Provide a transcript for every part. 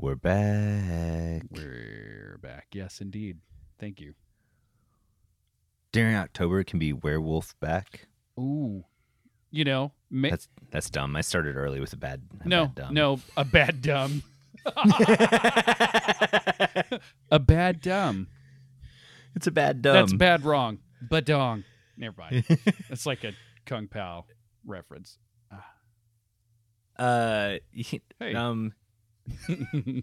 We're back. We're back. Yes, indeed. Thank you. During October, it can be werewolf back. Ooh, you know, ma- That's that's dumb. I started early with a bad. a no, bad dumb. no, a bad dumb, a bad dumb. it's a bad dumb. That's bad wrong. Badong. Never mind. It's like a Kung Pow reference. Uh, Hey. um,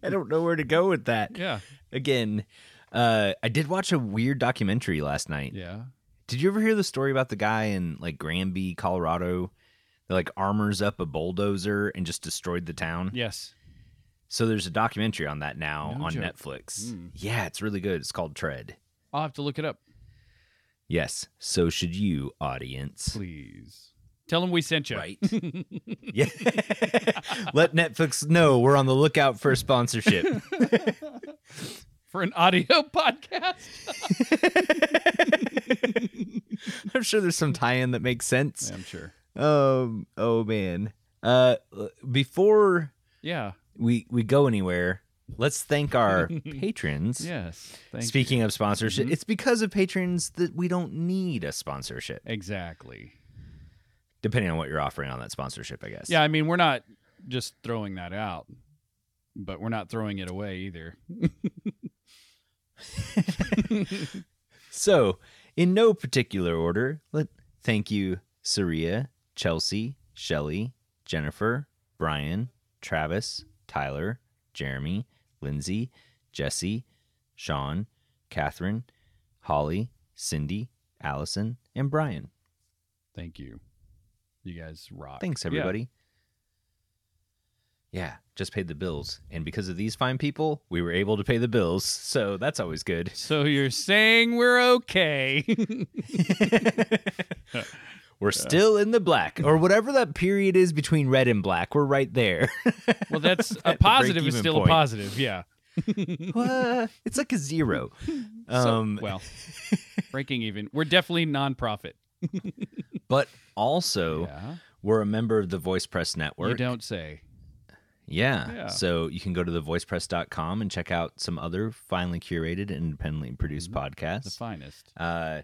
I don't know where to go with that. yeah, Again, uh, I did watch a weird documentary last night. yeah. Did you ever hear the story about the guy in like Granby, Colorado, that like armors up a bulldozer and just destroyed the town? Yes. So there's a documentary on that now No on joke. Netflix. Mm. Yeah, it's really good. It's called Tread. I'll have to look it up, Yes. So should you, audience. please. Tell them we sent you. Right. yeah. Let Netflix know we're on the lookout for a sponsorship. For an audio podcast. I'm sure there's some tie-in that makes sense. Yeah, I'm sure. Um. Oh man. Uh. Before Yeah. we we go anywhere, let's thank our patrons. Yes. Thank you. Speaking of sponsorship, Mhm. it's because of patrons that we don't need a sponsorship. Exactly. Depending on what you're offering on that sponsorship, I guess. Yeah, I mean, we're not just throwing that out, but we're not throwing it away either. So, in no particular order, let thank you, Saria, Chelsea, Shelly, Jennifer, Brian, Travis, Tyler, Jeremy, Lindsay, Jesse, Sean, Catherine, Holly, Cindy, Allison, and Brian. Thank you. You guys rock. Thanks, everybody. Yeah. just paid the bills. And because of these fine people, we were able to pay the bills. So that's always good. So you're saying we're okay? We're still in the black, or whatever that period is between red and black. We're right there. well, that's a positive is still point. a positive. Yeah. What? It's like a zero. So- Um, well, breaking even. We're definitely nonprofit. But also, Yeah. we're a member of the Voice Press Network. You don't say. Yeah. Yeah. So you can go to thevoicepress.com and check out some other finely curated, independently produced Mm-hmm. The finest. Uh,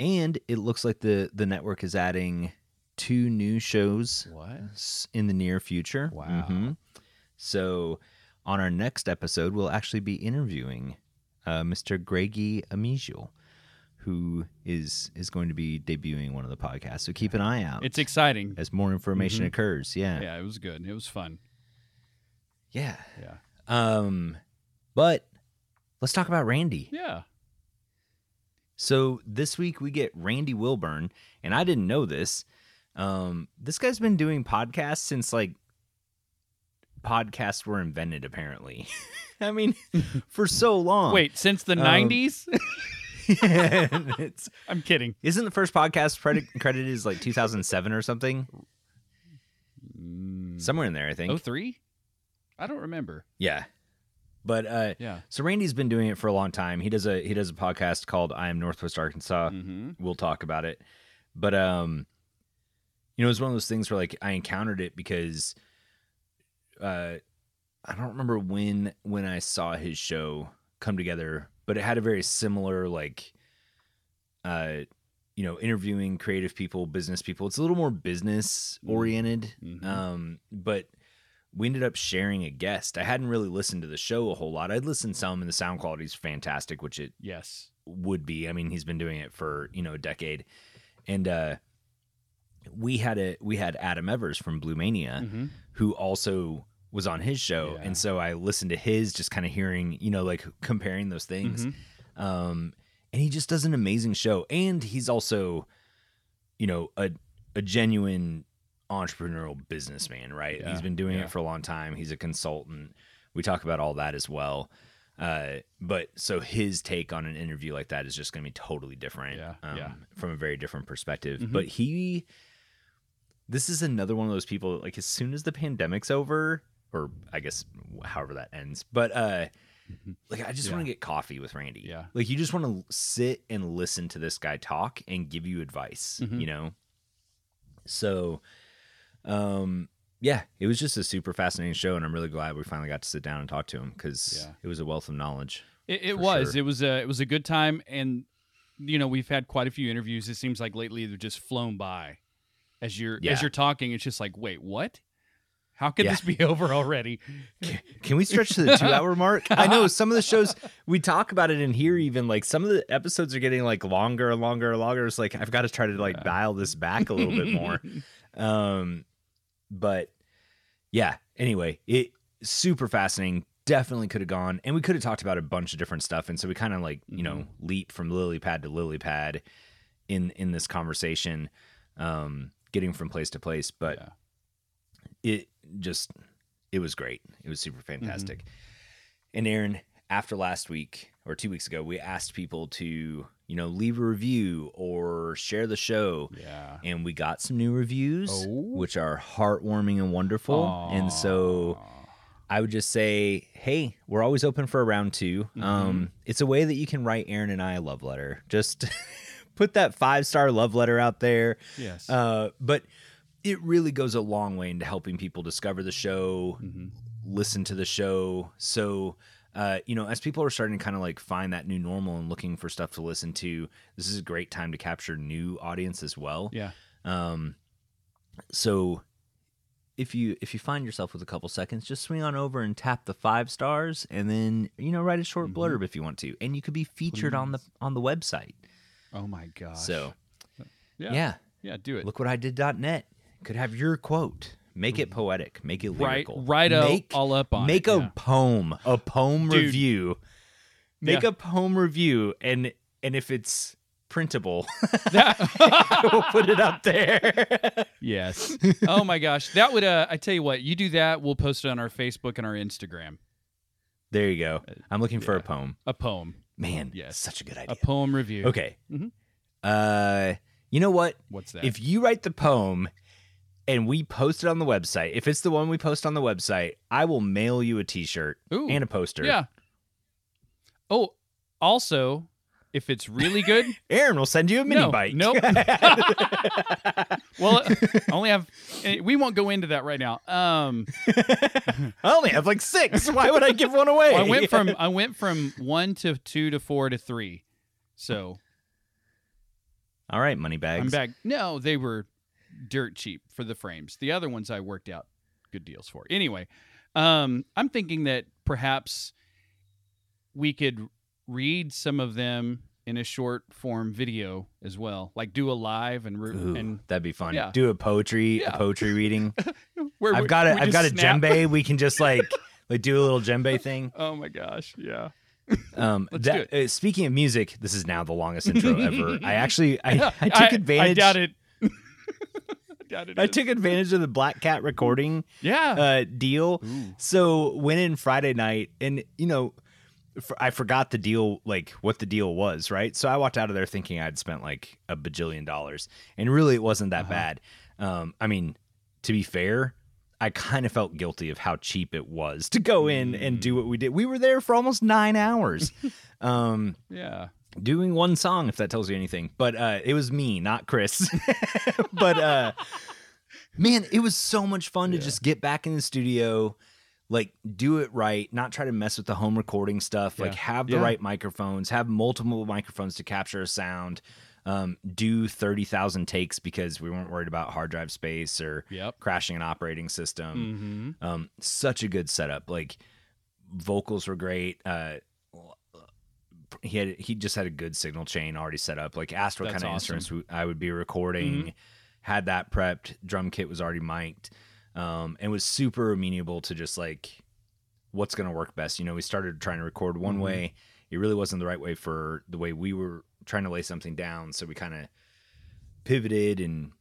and it looks like the the network is adding two new shows What? in the near future. Wow. Mhm. So on our next episode, we'll actually be interviewing uh, Mr. Greggy Amigiel, who is is going to be debuting one of the podcasts. So keep an eye out It's exciting. as more information Mhm. occurs. Yeah. Yeah, it was good. It was fun. Yeah. Yeah. Um, but let's talk about Randy. Yeah. So this week we get Randy Wilburn, and I didn't know this. Um, this guy's been doing podcasts since like podcasts were invented. Apparently, I mean, for so long. Wait, since the Um, 90s? it's I'm kidding. isn't the first podcast credit credited as like 2007 or something? Mm, Somewhere in there, I think. Oh three? I don't remember. Yeah, but uh, Yeah. so Randy's been doing it for a long time. He does a he does a podcast called I Am Northwest Arkansas. hmm we'll talk about it. But um you know, it was one of those things where like I encountered it because uh I don't remember when when I saw his show come together, but it had a very similar like uh you know, interviewing creative people, business people. It's a little more business oriented. Mhm. Um but we ended up sharing a guest. I hadn't really listened to the show a whole lot. I'd listened some and the sound quality is fantastic, which it Yes. would be. I mean, he's been doing it for you know a decade, and uh, we had a we had Adam Evers from Blue Mania, hmm who also was on his show, Yeah. and so I listened to his, just kind of hearing you know like comparing those things, Mhm. um, and he just does an amazing show, and he's also, you know, a a genuine entrepreneurial businessman, right? Yeah, He's been doing yeah. it for a long time. He's a consultant. We talk about all that as well. Uh, but so his take on an interview like that is just going to be totally different. Yeah, um, yeah. From a very different perspective. Mhm. But he, this is another one of those people. Like as soon as the pandemic's over, or I guess however that ends, but uh, Mhm. like I just Yeah. want to get coffee with Randy. Yeah. Like you just want to sit and listen to this guy talk and give you advice. Mhm. You know. So, um, yeah, it was just a super fascinating show, and I'm really glad we finally got to sit down and talk to him because Yeah. it was a wealth of knowledge. It, it was. sure. It was a. It was a good time, and you know we've had quite a few interviews. It seems like lately they've just flown by. As you're Yeah. as you're talking, it's just like, wait, what? How could Yeah. this be over already? Can we stretch to the two hour mark? I know some of the shows we talk about it in here, even like some of the episodes are getting like longer and longer and longer. It's like I've got to try to like dial this back a little bit more. Um, but yeah, anyway, it super fascinating. Definitely could have gone, and we could have talked about a bunch of different stuff. And so we kind of like you know leap from lily pad to lily pad in in this conversation, um, getting from place to place. But Yeah. it just it was great. It was super fantastic. And Aaron, after last week or two weeks ago, we asked people to you know leave a review or share the show. Yeah. And we got some new reviews, Oh. which are heartwarming and wonderful. And so I would just say, hey, we're always open for a round 2 Mm-hmm. Um, it's a way that you can write Aaron and I a love letter. Just put that five star love letter out there. yes. Uh, but it really goes a long way into helping people discover the show, Mhm. listen to the show. So, uh, you know, as people are starting to kind of like find that new normal and looking for stuff to listen to, this is a great time to capture new audience as well. Yeah. Um, so if you if you find yourself with a couple seconds, just swing on over and tap the five stars, and then you know write a short Mhm. blurb if you want to, and you could be featured on the on the website. Oh my gosh. So yeah. yeah, Yeah. Do it. look what I did.net could have your quote. Make it poetic. Make it right. lyrical. Right. Make, all up on. make it, a yeah. poem. A poem Dude. review. Make Yeah. a poem review, and and if it's printable, That- we'll put it up there. yes. Oh my gosh. That would. Uh. I tell you what. You do that. We'll post it on our Facebook and our Instagram. there you go. I'm looking for a poem. A poem. Man, Yes. such a good idea. A poem review. Okay. Mhm. Uh, you know what? What's that? If you write the poem and we post it on the website, if it's the one we post on the website, I will mail you a T-shirt Ooh. and a poster. Yeah. Oh, also, if it's really good, Aaron will send you a mini No, bike. nope. well, I only have. eh, We won't go into that right now. Um, I only have like six. Why would I give one away? I went from I went from one to two to four to three, so All right, money bags. I'm back. No, they were dirt cheap for the frames. The other ones I worked out good deals for. Anyway, um, I'm thinking that perhaps we could read some of them in a short form video as well, like do a live and re- Ooh, and that'd be fun. yeah. Do a poetry, Yeah. a poetry reading. where I've got a, I've got a snap. djembe. We can just like like do a little djembe thing. Oh my gosh, yeah. Um, Let's that- do uh, speaking of music, this is now the longest intro ever. I actually I, I took advantage. I doubt it. I it. I is. took advantage of the Black Cat recording Yeah. uh, deal. Ooh. So went in Friday night, and you know, I forgot the deal, like what the deal was, right? So I walked out of there thinking I'd spent like a bajillion dollars, and really it wasn't that Uh-huh. bad. Um, I mean, to be fair. I kind of felt guilty of how cheap it was to go in and do what we did. We were there for almost nine hours. um, Yeah. Doing one song if that tells you anything but uh it was me not chris but uh man it was so much fun to just get back in the studio like do it right not try to mess with the home recording stuff like have the Yeah. right microphones have multiple microphones to capture a sound um do 30,000 takes because we weren't worried about hard drive space or Yep. crashing an operating system Mm-hmm. um, such a good setup. Like vocals were great. Uh, he had he just had a good signal chain already set up. Like asked what That's kind of awesome. instruments I would be recording. Had that prepped. Drum kit was already mic'd, um, and was super amenable to just like what's going to work best. You know, we started trying to record one Mhm. way. It really wasn't the right way for the way we were trying to lay something down. So we kind of pivoted and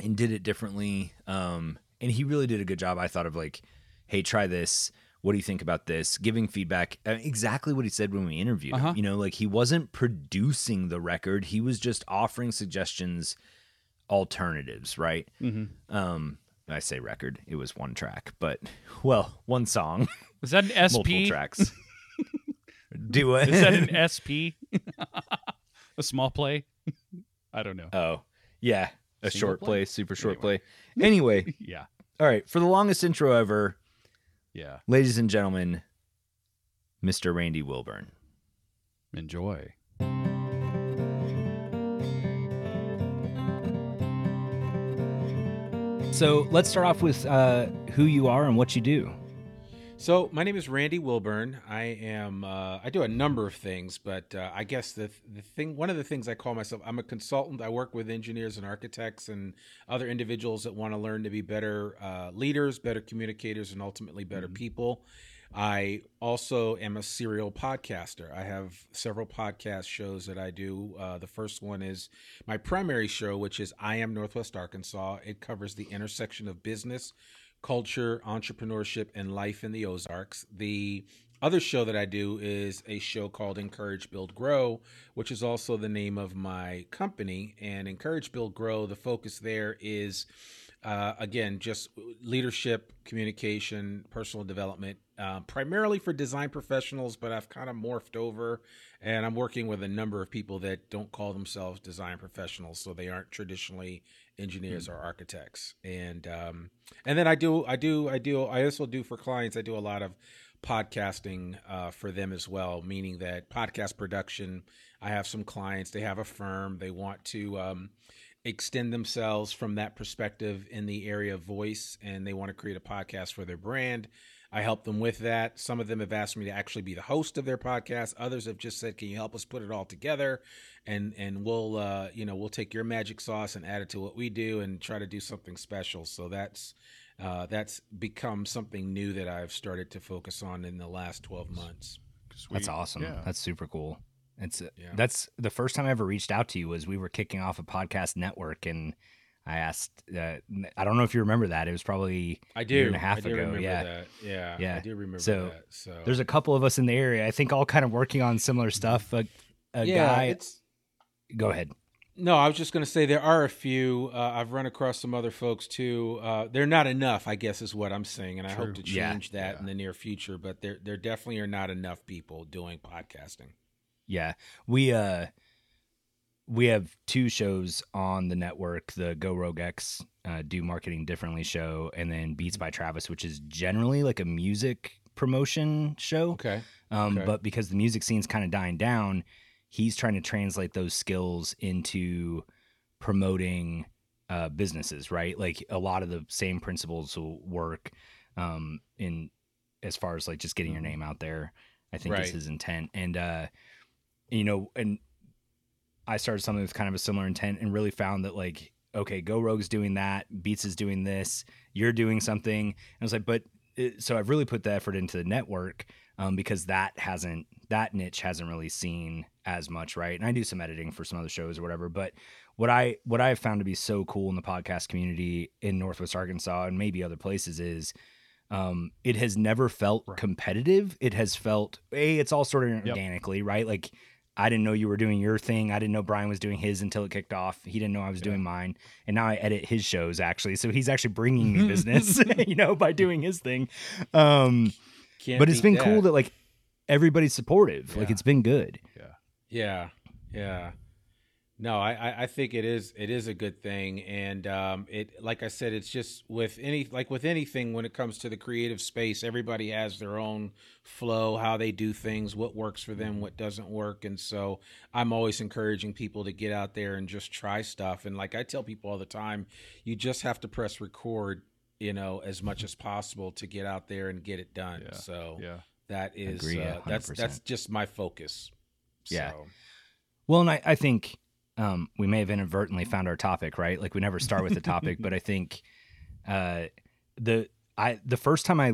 and did it differently. Um, and he really did a good job. I thought of like, hey, try this. What do you think about this? Giving feedback, uh, exactly what he said when we interviewed Uh-huh. him. You know, like he wasn't producing the record; he was just offering suggestions, alternatives, right? Mm-hmm. Um, I say record; it was one track, but well, one song, Was that an multiple SP? tracks. do it. Is that an SP? a small play? I don't know. oh, yeah, a Single short play? play, super short Anyway. play. Anyway, Yeah. All right, for the longest intro ever, Yeah. ladies and gentlemen, Mr. Randy Wilburn. Enjoy. So let's start off with uh, who you are and what you do. So my name is Randy Wilburn. I am uh, I do a number of things, but uh, I guess the the thing one of the things I call myself I'm a consultant. I work with engineers and architects and other individuals that want to learn to be better uh, leaders, better communicators, and ultimately better people. I also am a serial podcaster. I have several podcast shows that I do. Uh, the first one is my primary show, which is I Am Northwest Arkansas. It covers the intersection of business, culture, entrepreneurship, and life in the Ozarks. The other show that I do is a show called Encourage, Build, Grow, which is also the name of my company. And Encourage, Build, Grow, the focus there is. Uh, again, just leadership, communication, personal development, uh, primarily for design professionals, but I've kind of morphed over and I'm working with a number of people that don't call themselves design professionals. So they aren't traditionally engineers or architects. And, um, and then I do, I do, I do, I also do for clients, I do a lot of podcasting uh, for them as well, meaning that podcast production, I have some clients, they have a firm, they want to, um, extend themselves from that perspective in the area of voice and they want to create a podcast for their brand. I help them with that. Some of them have asked me to actually be the host of their podcast. Others have just said, "Can you help us put it all together?" And and we'll uh, you know we'll take your magic sauce and add it to what we do and try to do something special. So that's uh, that's become something new that I've started to focus on in the last twelve months. That's awesome. Yeah. That's super cool. It's uh, Yeah. that's the first time I ever reached out to you was we were kicking off a podcast network and I asked uh, I don't know if you remember that. It was probably I do. year and a half I do ago, Remember yeah. That. Yeah. Yeah. I do remember So, that. So there's a couple of us in the area. I think all kind of working on similar stuff. A, a yeah, guy It's go ahead. No, I was just going to say there are a few. Uh, I've run across some other folks too. Uh, they're not enough, I guess, is what I'm saying, and I hope to Yeah. change that Yeah. in the near future. But there, there definitely are not enough people doing podcasting. Yeah. We uh we have two shows on the network, the Go Rogue X uh, Do Marketing Differently show and then Beats by Travis, which is generally like a music promotion show. Okay. Um, Okay. But because the music scene's kind of dying down, he's trying to translate those skills into promoting uh, businesses, right? Like a lot of the same principles will work um, in as far as like just getting your name out there. I think is his intent, and uh, you know, and I started something with kind of a similar intent, and really found that like, okay, Go Rogue's doing that, Beats is doing this, you're doing something, and I was like, but it, so I've really put the effort into the network um, because that hasn't that niche hasn't really seen as much, right? And I do some editing for some other shows or whatever, but what I what I have found to be so cool in the podcast community in Northwest Arkansas and maybe other places is um, it has never felt competitive. It has felt a it's all sort of Yep. organically, right? Like I didn't know you were doing your thing. I didn't know Brian was doing his until it kicked off. He didn't know I was Yeah. doing mine, and now I edit his shows actually. So he's actually bringing me business, you know, by doing his thing. Um, Can't but it's been cool that like everybody's supportive. Like it's been good. Yeah. Yeah, yeah. No, I, I, think it is it is a good thing, and um, it like I said, it's just with any like with anything when it comes to the creative space, everybody has their own flow, how they do things, what works for them, what doesn't work, and so I'm always encouraging people to get out there and just try stuff. And like I tell people all the time, you just have to press record, you know, as much as possible to get out there and get it done. Yeah, So Yeah. that is uh, that's that's just my focus. Yeah. So. Well, and I, I think um, we may have inadvertently found our topic, right? Like we never start with the topic, but I think uh, the I the first time I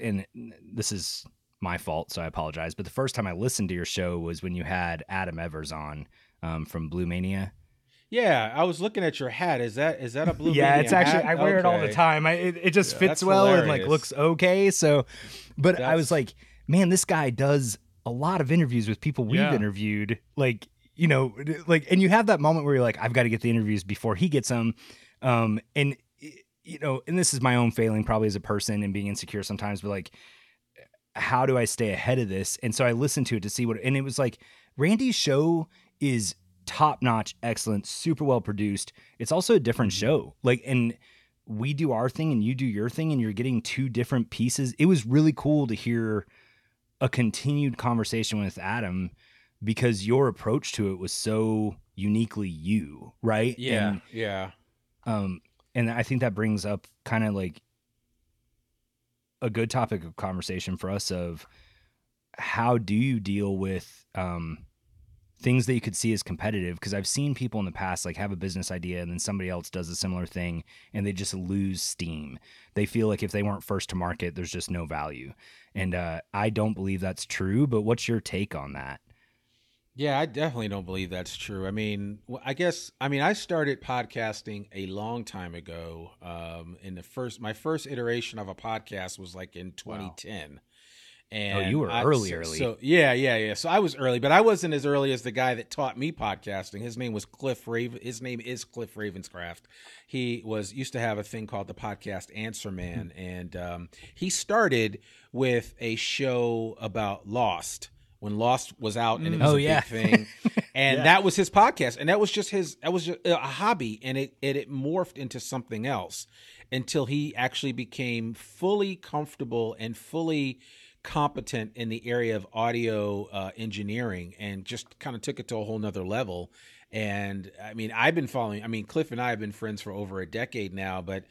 and this is my fault, so I apologize. But the first time I listened to your show was when you had Adam Evers on um, from Blue Mania. Yeah, I was looking at your hat. Is that is that a blue? yeah, it's actually hat? I wear it all the time. I, it, it just Yeah, fits that's well and like looks okay. So, but I was like, man, this guy does a lot of interviews with people we've Yeah. interviewed. Like, you know, like, and you have that moment where you're like, I've got to get the interviews before he gets them. Um, and you know, and this is my own failing probably as a person and being insecure sometimes, but like, how do I stay ahead of this? And so I listened to it to see what, and it was like Randy's show is top notch, excellent, super well produced. It's also a different show. Like, and we do our thing and you do your thing and you're getting two different pieces. It was really cool to hear a continued conversation with Adam because your approach to it was so uniquely you, right? Yeah, And, yeah, um, and I think that brings up kind of like a good topic of conversation for us of how do you deal with um, things that you could see as competitive? Because i've seen people in the past like have a business idea and then somebody else does a similar thing and they just lose steam. They feel like if they weren't first to market there's just no value. And uh, i don't believe that's true but what's your take on that yeah. I definitely don't believe that's true. I mean, I guess I mean I started podcasting a long time ago. Um, in the first, my first iteration of a podcast was like in 2010. And Oh, you were I- early, so, early. So yeah, yeah, yeah. So I was early, but I wasn't as early as the guy that taught me podcasting. His name was Cliff Raven. His name is Cliff Ravenscraft. He was used to have a thing called the podcast Answer Man, and um, he started with a show about Lost when Lost was out and it was Oh, a yeah. big thing, and Yeah. that was his podcast, and that was just his. That was just a hobby, and it, it it morphed into something else until he actually became fully comfortable and fully competent in the area of audio uh, engineering and just kind of took it to a whole nother level and i mean i've been following i mean cliff and i have been friends for over a decade now but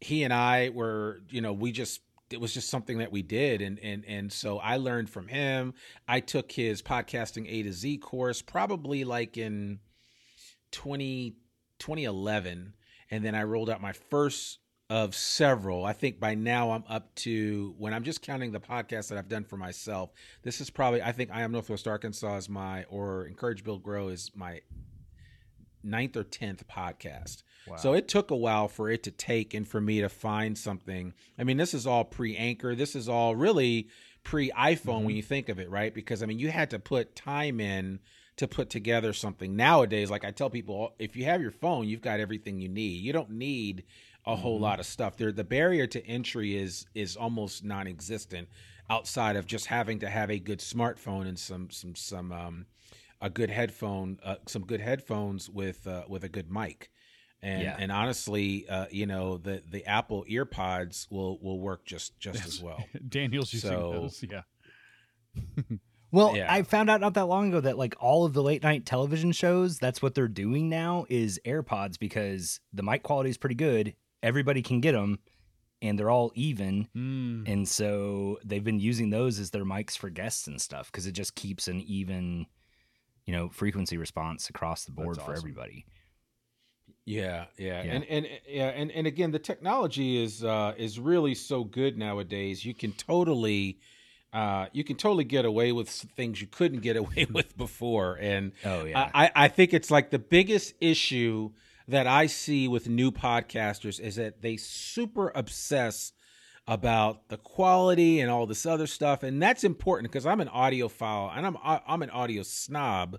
he and i were you know we just it was just something that we did and and and so i learned from him i took his podcasting a to z course probably like in 20 2011 and then i rolled out my first of several. I think by now I'm up to when I'm just counting the podcasts that I've done for myself. This is probably I think I am Northwest Arkansas is my or Encourage Build Grow is my ninth or tenth podcast. So it took a while for it to take and for me to find something. I mean, this is all pre Anchor. This is all really pre iPhone when you think of it, right? Because I mean, you had to put time in to put together something. Nowadays, like I tell people, if you have your phone, you've got everything you need. You don't need a whole lot of stuff. There, the barrier to entry is is almost non-existent outside of just having to have a good smartphone and some some some um a good headphone, uh, some good headphones with uh, with a good mic. And Yeah. and honestly, uh, you know, the the Apple EarPods will will work just just as well. Daniel's using So- those. Yeah. Well, Yeah. I found out not that long ago that like all of the late night television shows, that's what they're doing now is AirPods because the mic quality is pretty good. Everybody can get them and they're all even. Mm. And so they've been using those as their mics for guests and stuff because it just keeps an even, you know, frequency response across the board That's for awesome. everybody. Yeah, yeah, Yeah. and and yeah, and and again, the technology is uh, is really so good nowadays. You can totally, uh, you can totally get away with things you couldn't get away with before, and Oh, yeah. I, I think it's like the biggest issue that I see with new podcasters is that they super obsess about the quality and all this other stuff, and that's important because I'm an audiophile and I'm I'm an audio snob,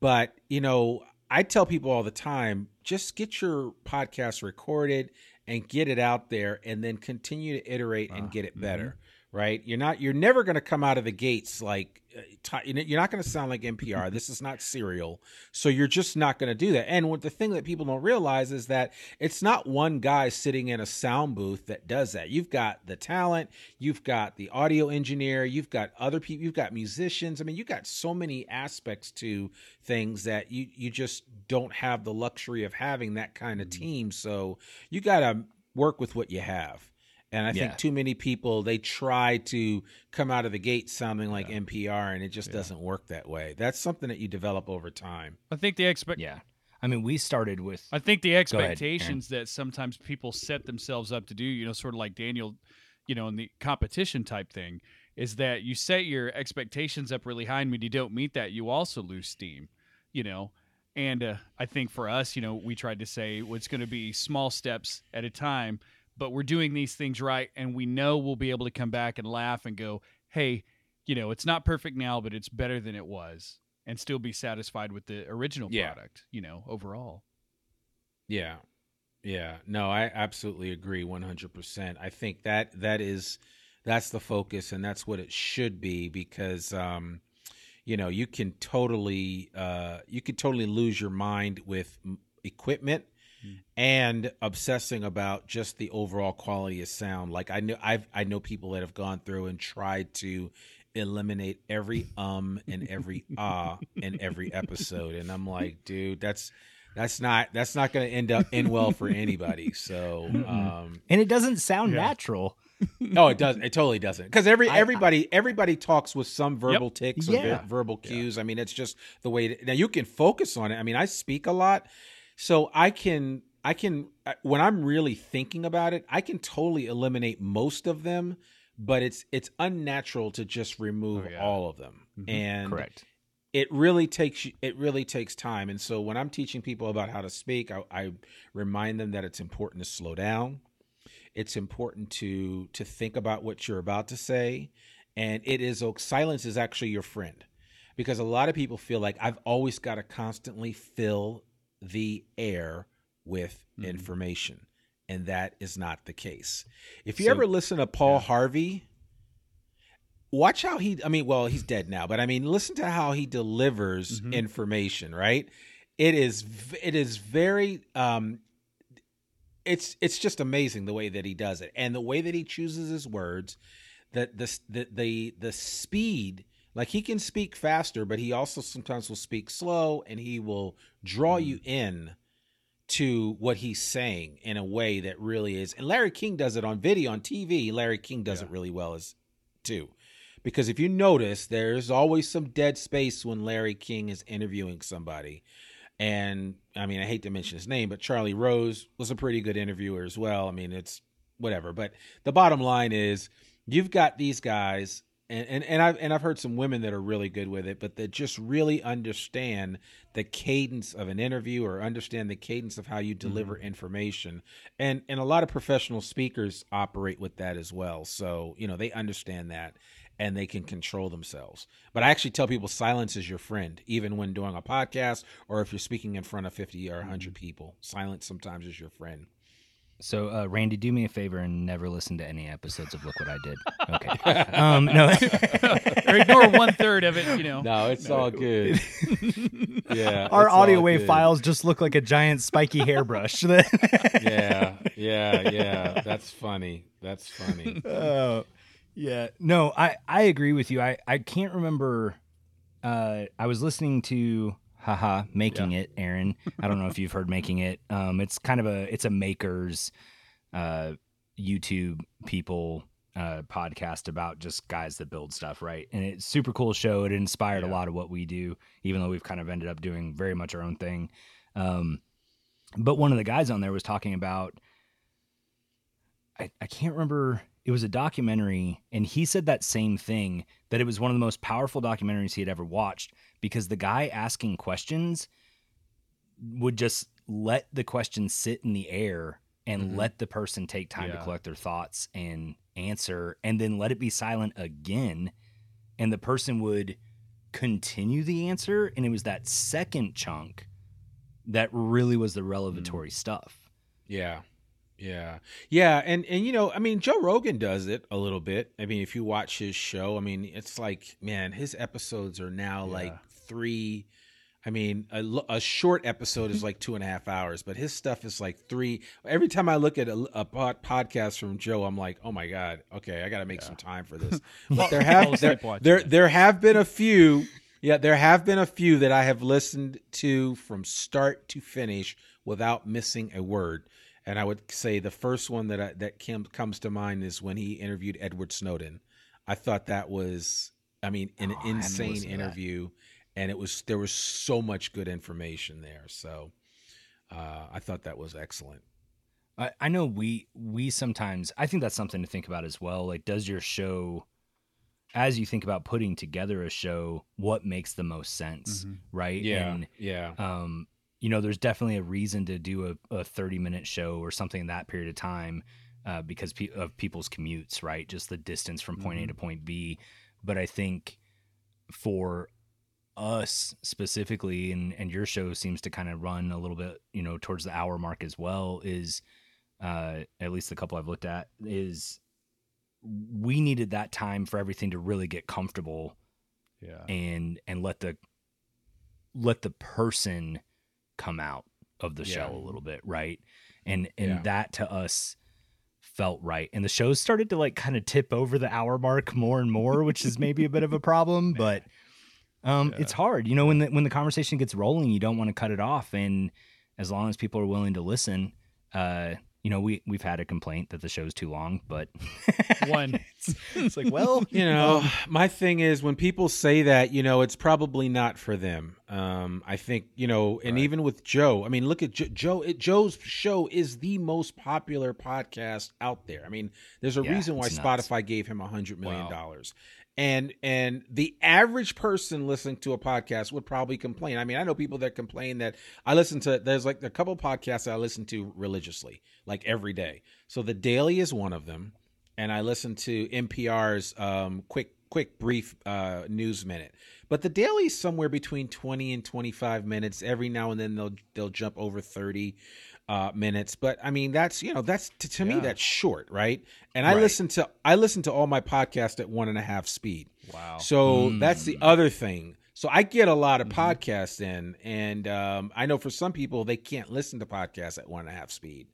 but you know I tell people all the time just get your podcast recorded and get it out there, and then continue to iterate and Ah, get it mhm. better right? You're not you're never going to come out of the gates like uh, you're not going to sound like NPR. this is not serial. So you're just not going to do that. And what the thing that people don't realize is that it's not one guy sitting in a sound booth that does that. You've got the talent, you've got the audio engineer, you've got other people, you've got musicians. I mean, you've got so many aspects to things that you you just don't have the luxury of having that kind of team. So you got to work with what you have. And I Yeah. think too many people they try to come out of the gate sounding like Yeah. NPR, and it just Yeah. doesn't work that way. That's something that you develop over time. I think the expect. yeah. I mean, we started with I think the ahead, expectations that sometimes people set themselves up to do, you know, sort of like Daniel, you know, in the competition type thing, is that you set your expectations up really high, and when you don't meet that, you also lose steam, you know. And uh, I think for us, you know, we tried to say well, it's going to be small steps at a time, but we're doing these things right, and we know we'll be able to come back and laugh and go, hey, you know, it's not perfect now, but it's better than it was, and still be satisfied with the original Yeah. product, you know, overall. Yeah. Yeah. No, I absolutely agree 100%. I think that that is that's the focus and that's what it should be because um you know, you can totally uh you can totally lose your mind with m- equipment and obsessing about just the overall quality of sound. Like I know I've I know people that have gone through and tried to eliminate every um and every ah in every episode, and I'm like, dude, that's that's not that's not going to end up in well for anybody. So, um, and it doesn't sound Yeah. natural. no, it does. It totally doesn't. Because every I- everybody everybody talks with some verbal ticks or Yeah. ver- verbal cues. I mean, it's just the way. To, now you can focus on it. I mean, I speak a lot, so I can I can when I'm really thinking about it, I can totally eliminate most of them. But it's it's unnatural to just remove Oh, yeah. all of them. Mhm. And Correct. it really takes it really takes time and so when i'm teaching people about how to speak I, I remind them that it's important to slow down it's important to to think about what you're about to say and it is silence is actually your friend because a lot of people feel like i've always got to constantly fill the air with Mhm. information and that is not the case if you So- ever listen to paul yeah. harvey watch how he i mean well he's dead now but i mean listen to how he delivers Mhm. information right It is, it is very um it's it's just amazing the way that he does it and the way that he chooses his words that the the the, the speed like he can speak faster but he also sometimes will speak slow and he will draw you mm. in to what he's saying in a way that really is and Larry King does it on video on TV Larry King does Yeah. it really well as too. Because if you notice there's always some dead space when Larry King is interviewing somebody. And I mean I hate to mention his name but Charlie Rose was a pretty good interviewer as well. I mean it's whatever. But the bottom line is you've got these guys and, and, and I've and I've heard some women that are really good with it, but that just really understand the cadence of an interview or understand the cadence of how you deliver mm-hmm. information. And and a lot of professional speakers operate with that as well. So, you know, they understand that and they can control themselves. But I actually tell people silence is your friend, even when doing a podcast or if you're speaking in front of 50 or 100 mm-hmm. people. Silence sometimes is your friend. So, uh, Randy, do me a favor and never listen to any episodes of Look What I Did. Okay. um, no. or ignore one third of it. You know. No, it's all good. yeah. Our it's audio wave good. files just look like a giant spiky hairbrush. yeah, yeah, yeah. That's funny. That's funny. Oh, yeah. No, I I agree with you. I I can't remember. Uh, I was listening to haha making it, Aaron. I don't know if you've heard making it. Um, it's kind of a it's a makers, uh, YouTube people uh podcast about just guys that build stuff, right? And it's super cool show. It inspired a lot of what we do, even though we've kind of ended up doing very much our own thing. Um, but one of the guys on there was talking about I, I can't remember it was a documentary and he said that same thing that it was one of the most powerful documentaries he had ever watched because the guy asking questions would just let the question sit in the air and Mhm. let the person take time to collect their thoughts and answer and then let it be silent again and the person would continue the answer and it was that second chunk that really was the revelatory stuff Yeah. Yeah. Yeah, and and you know, I mean Joe Rogan does it a little bit. I mean, if you watch his show, I mean, it's like, man, his episodes are now Yeah. like 3 I mean, a, a short episode is like two and a half hours, but his stuff is like three. Every time I look at a, a pod, podcast from Joe, I'm like, oh my god, okay, I got to make some time for this. But there have there, there there have been a few, yeah, there have been a few that I have listened to from start to finish without missing a word. And I would say the first one that I, that came, comes to mind is when he interviewed Edward Snowden. I thought that was, I mean, an Oh, insane listened to that. interview, and it was there was so much good information there. So uh, I thought that was excellent. I, I know we we sometimes I think that's something to think about as well. Like, does your show, as you think about putting together a show, what makes the most sense, Mhm. right? Yeah, And yeah, um, you know, there's definitely a reason to do a, a 30 minute show or something in that period of time uh, because pe- of people's commutes, right? Just the distance from point A Mhm. to point B. But I think for us specifically, and, and your show seems to kind of run a little bit, you know, towards the hour mark as well, is uh, at least the couple I've looked at, is we needed that time for everything to really get comfortable Yeah. and and let the let the person come out of the show Yeah. a little bit, right? And and Yeah. that to us felt right. And the shows started to like kind of tip over the hour mark more and more, which is maybe a bit of a problem, but um it's hard. You know, when the when the conversation gets rolling, you don't want to cut it off and as long as people are willing to listen, uh you know, we we've had a complaint that the show's too long, but One. it's, it's like, well, you know. My thing is when people say that you know it's probably not for them. Um i think you know and even with joe i mean look at jo- joe it, joe's show is the most popular podcast out there. I mean there's a Yeah, reason why spotify gave him a hundred million Wow. And and the average person listening to a podcast would probably complain i mean i know people that complain that i listen to there's like a couple podcasts that i listen to religiously like every day so the daily is one of them and I listen to NPR's um, quick, quick, brief uh, news minute. But the daily is somewhere between twenty and twenty-five minutes. Every now and then they'll they'll jump over thirty uh, minutes. But I mean, that's you know that's to, to me that's short, right? And I Right. listen to I listen to all my podcasts at one and a half speed. Wow. So that's the Mm. other thing. So I get a lot of Mm-hmm. podcasts in, and um, I know for some people they can't listen to podcasts at one and a half speed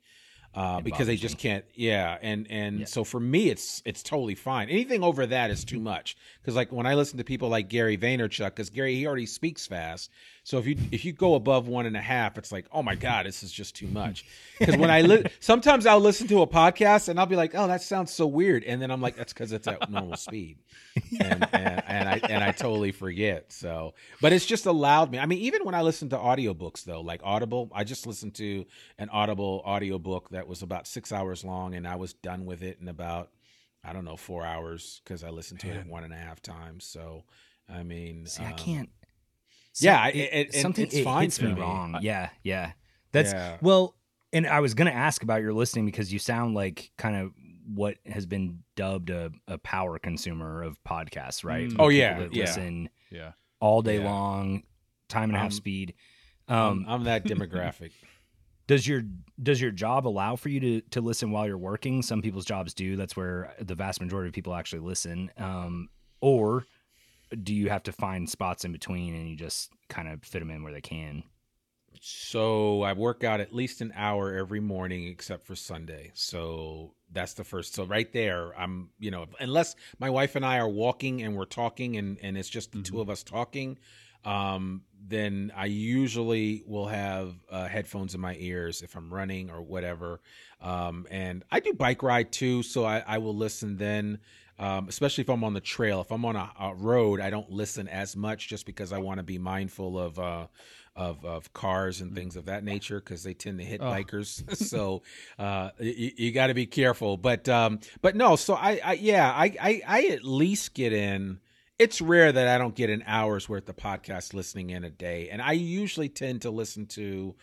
uh, because they just can't. Yeah, and and Yeah. so for me, it's it's totally fine. Anything over that is too much because like when I listen to people like Gary Vaynerchuk, because Gary he already speaks fast. So if you if you go above one and a half, it's like oh my god, this is just too much. Because when I li- sometimes I'll listen to a podcast and I'll be like, oh that sounds so weird, and then I'm like, that's because it's at normal speed and, and and I and I totally forget. So, but it's just allowed me. I mean, even when I listen to audiobooks though, like Audible, I just listened to an Audible audiobook that was about six hours long, and I was done with it in about I don't know four hours because I listened to it one and a half times. So, I mean, See, I um, can't. yeah, So it- it- it- something it's it fine hits for me wrong. Yeah, yeah. That's Yeah. well, and I was gonna ask about your listening because you sound like kind of what has been dubbed a, a power consumer of podcasts, right? Mm. Oh, yeah, yeah. listen yeah. all day Yeah. long, time and a half Um, speed. I'm, Um, I'm that demographic. does your does your job allow for you to to listen while you're working? Some people's jobs do. That's where the vast majority of people actually listen. Um, or do you have to find spots in between and you just kind of fit them in where they can? So I work out at least an hour every morning, except for Sunday. So that's the first. So right there, I'm you know, unless my wife and I are walking and we're talking, and and it's just the two of us talking, um, then I usually will have uh, headphones in my ears if I'm running or whatever. Um, and I do bike ride too, so I, I will listen then. Um, especially if I'm on the trail. If I'm on a, a road, I don't listen as much just because I want to be mindful of uh, of of cars and things of that nature because they tend to hit Oh. bikers. so uh, you, you got to be careful. But um, but no. So I, I yeah I, I I at least get in. It's rare that I don't get an hour's worth of podcast listening in a day, and I usually tend to listen to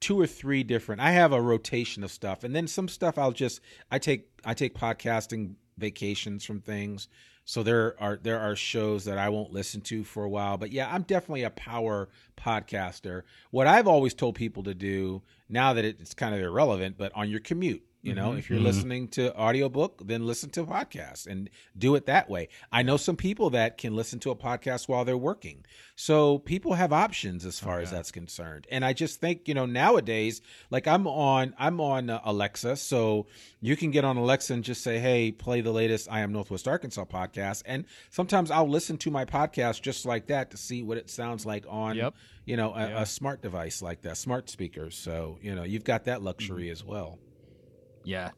two or three different i have a rotation of stuff and then some stuff i'll just i take i take podcasting vacations from things. So there are there are shows that i won't listen to for a while. But yeah i'm definitely a power podcaster. What i've always told people to do now that it's kind of irrelevant but on your commute you know Mhm. if you're Mhm. listening to audiobook then listen to podcast and do it that way i know some people that can listen to a podcast while they're working so people have options as far as that's concerned. And I just think, you know, nowadays, like I'm on I'm on uh, Alexa, so you can get on Alexa and just say, "Hey, play the latest I am Northwest Arkansas podcast." And sometimes I'll listen to my podcast just like that to see what it sounds like on Yep. you know, a, Yeah. a smart device like that, smart speakers. So, you know, you've got that luxury Mm-hmm. as well. Yeah.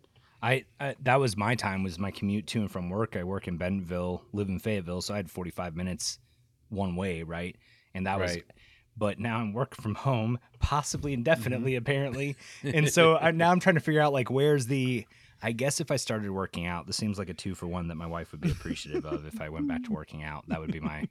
I, I that was my time was my commute to and from work. I work in Bentonville, live in Fayetteville, so I had 45 minutes one way, right? And that was but now I'm working from home, possibly mm-hmm. indefinitely apparently. And so I, now I'm trying to figure out like where's the I guess if I started working out, this seems like a 2 for 1 that my wife would be appreciative of if I went back to working out. That would be my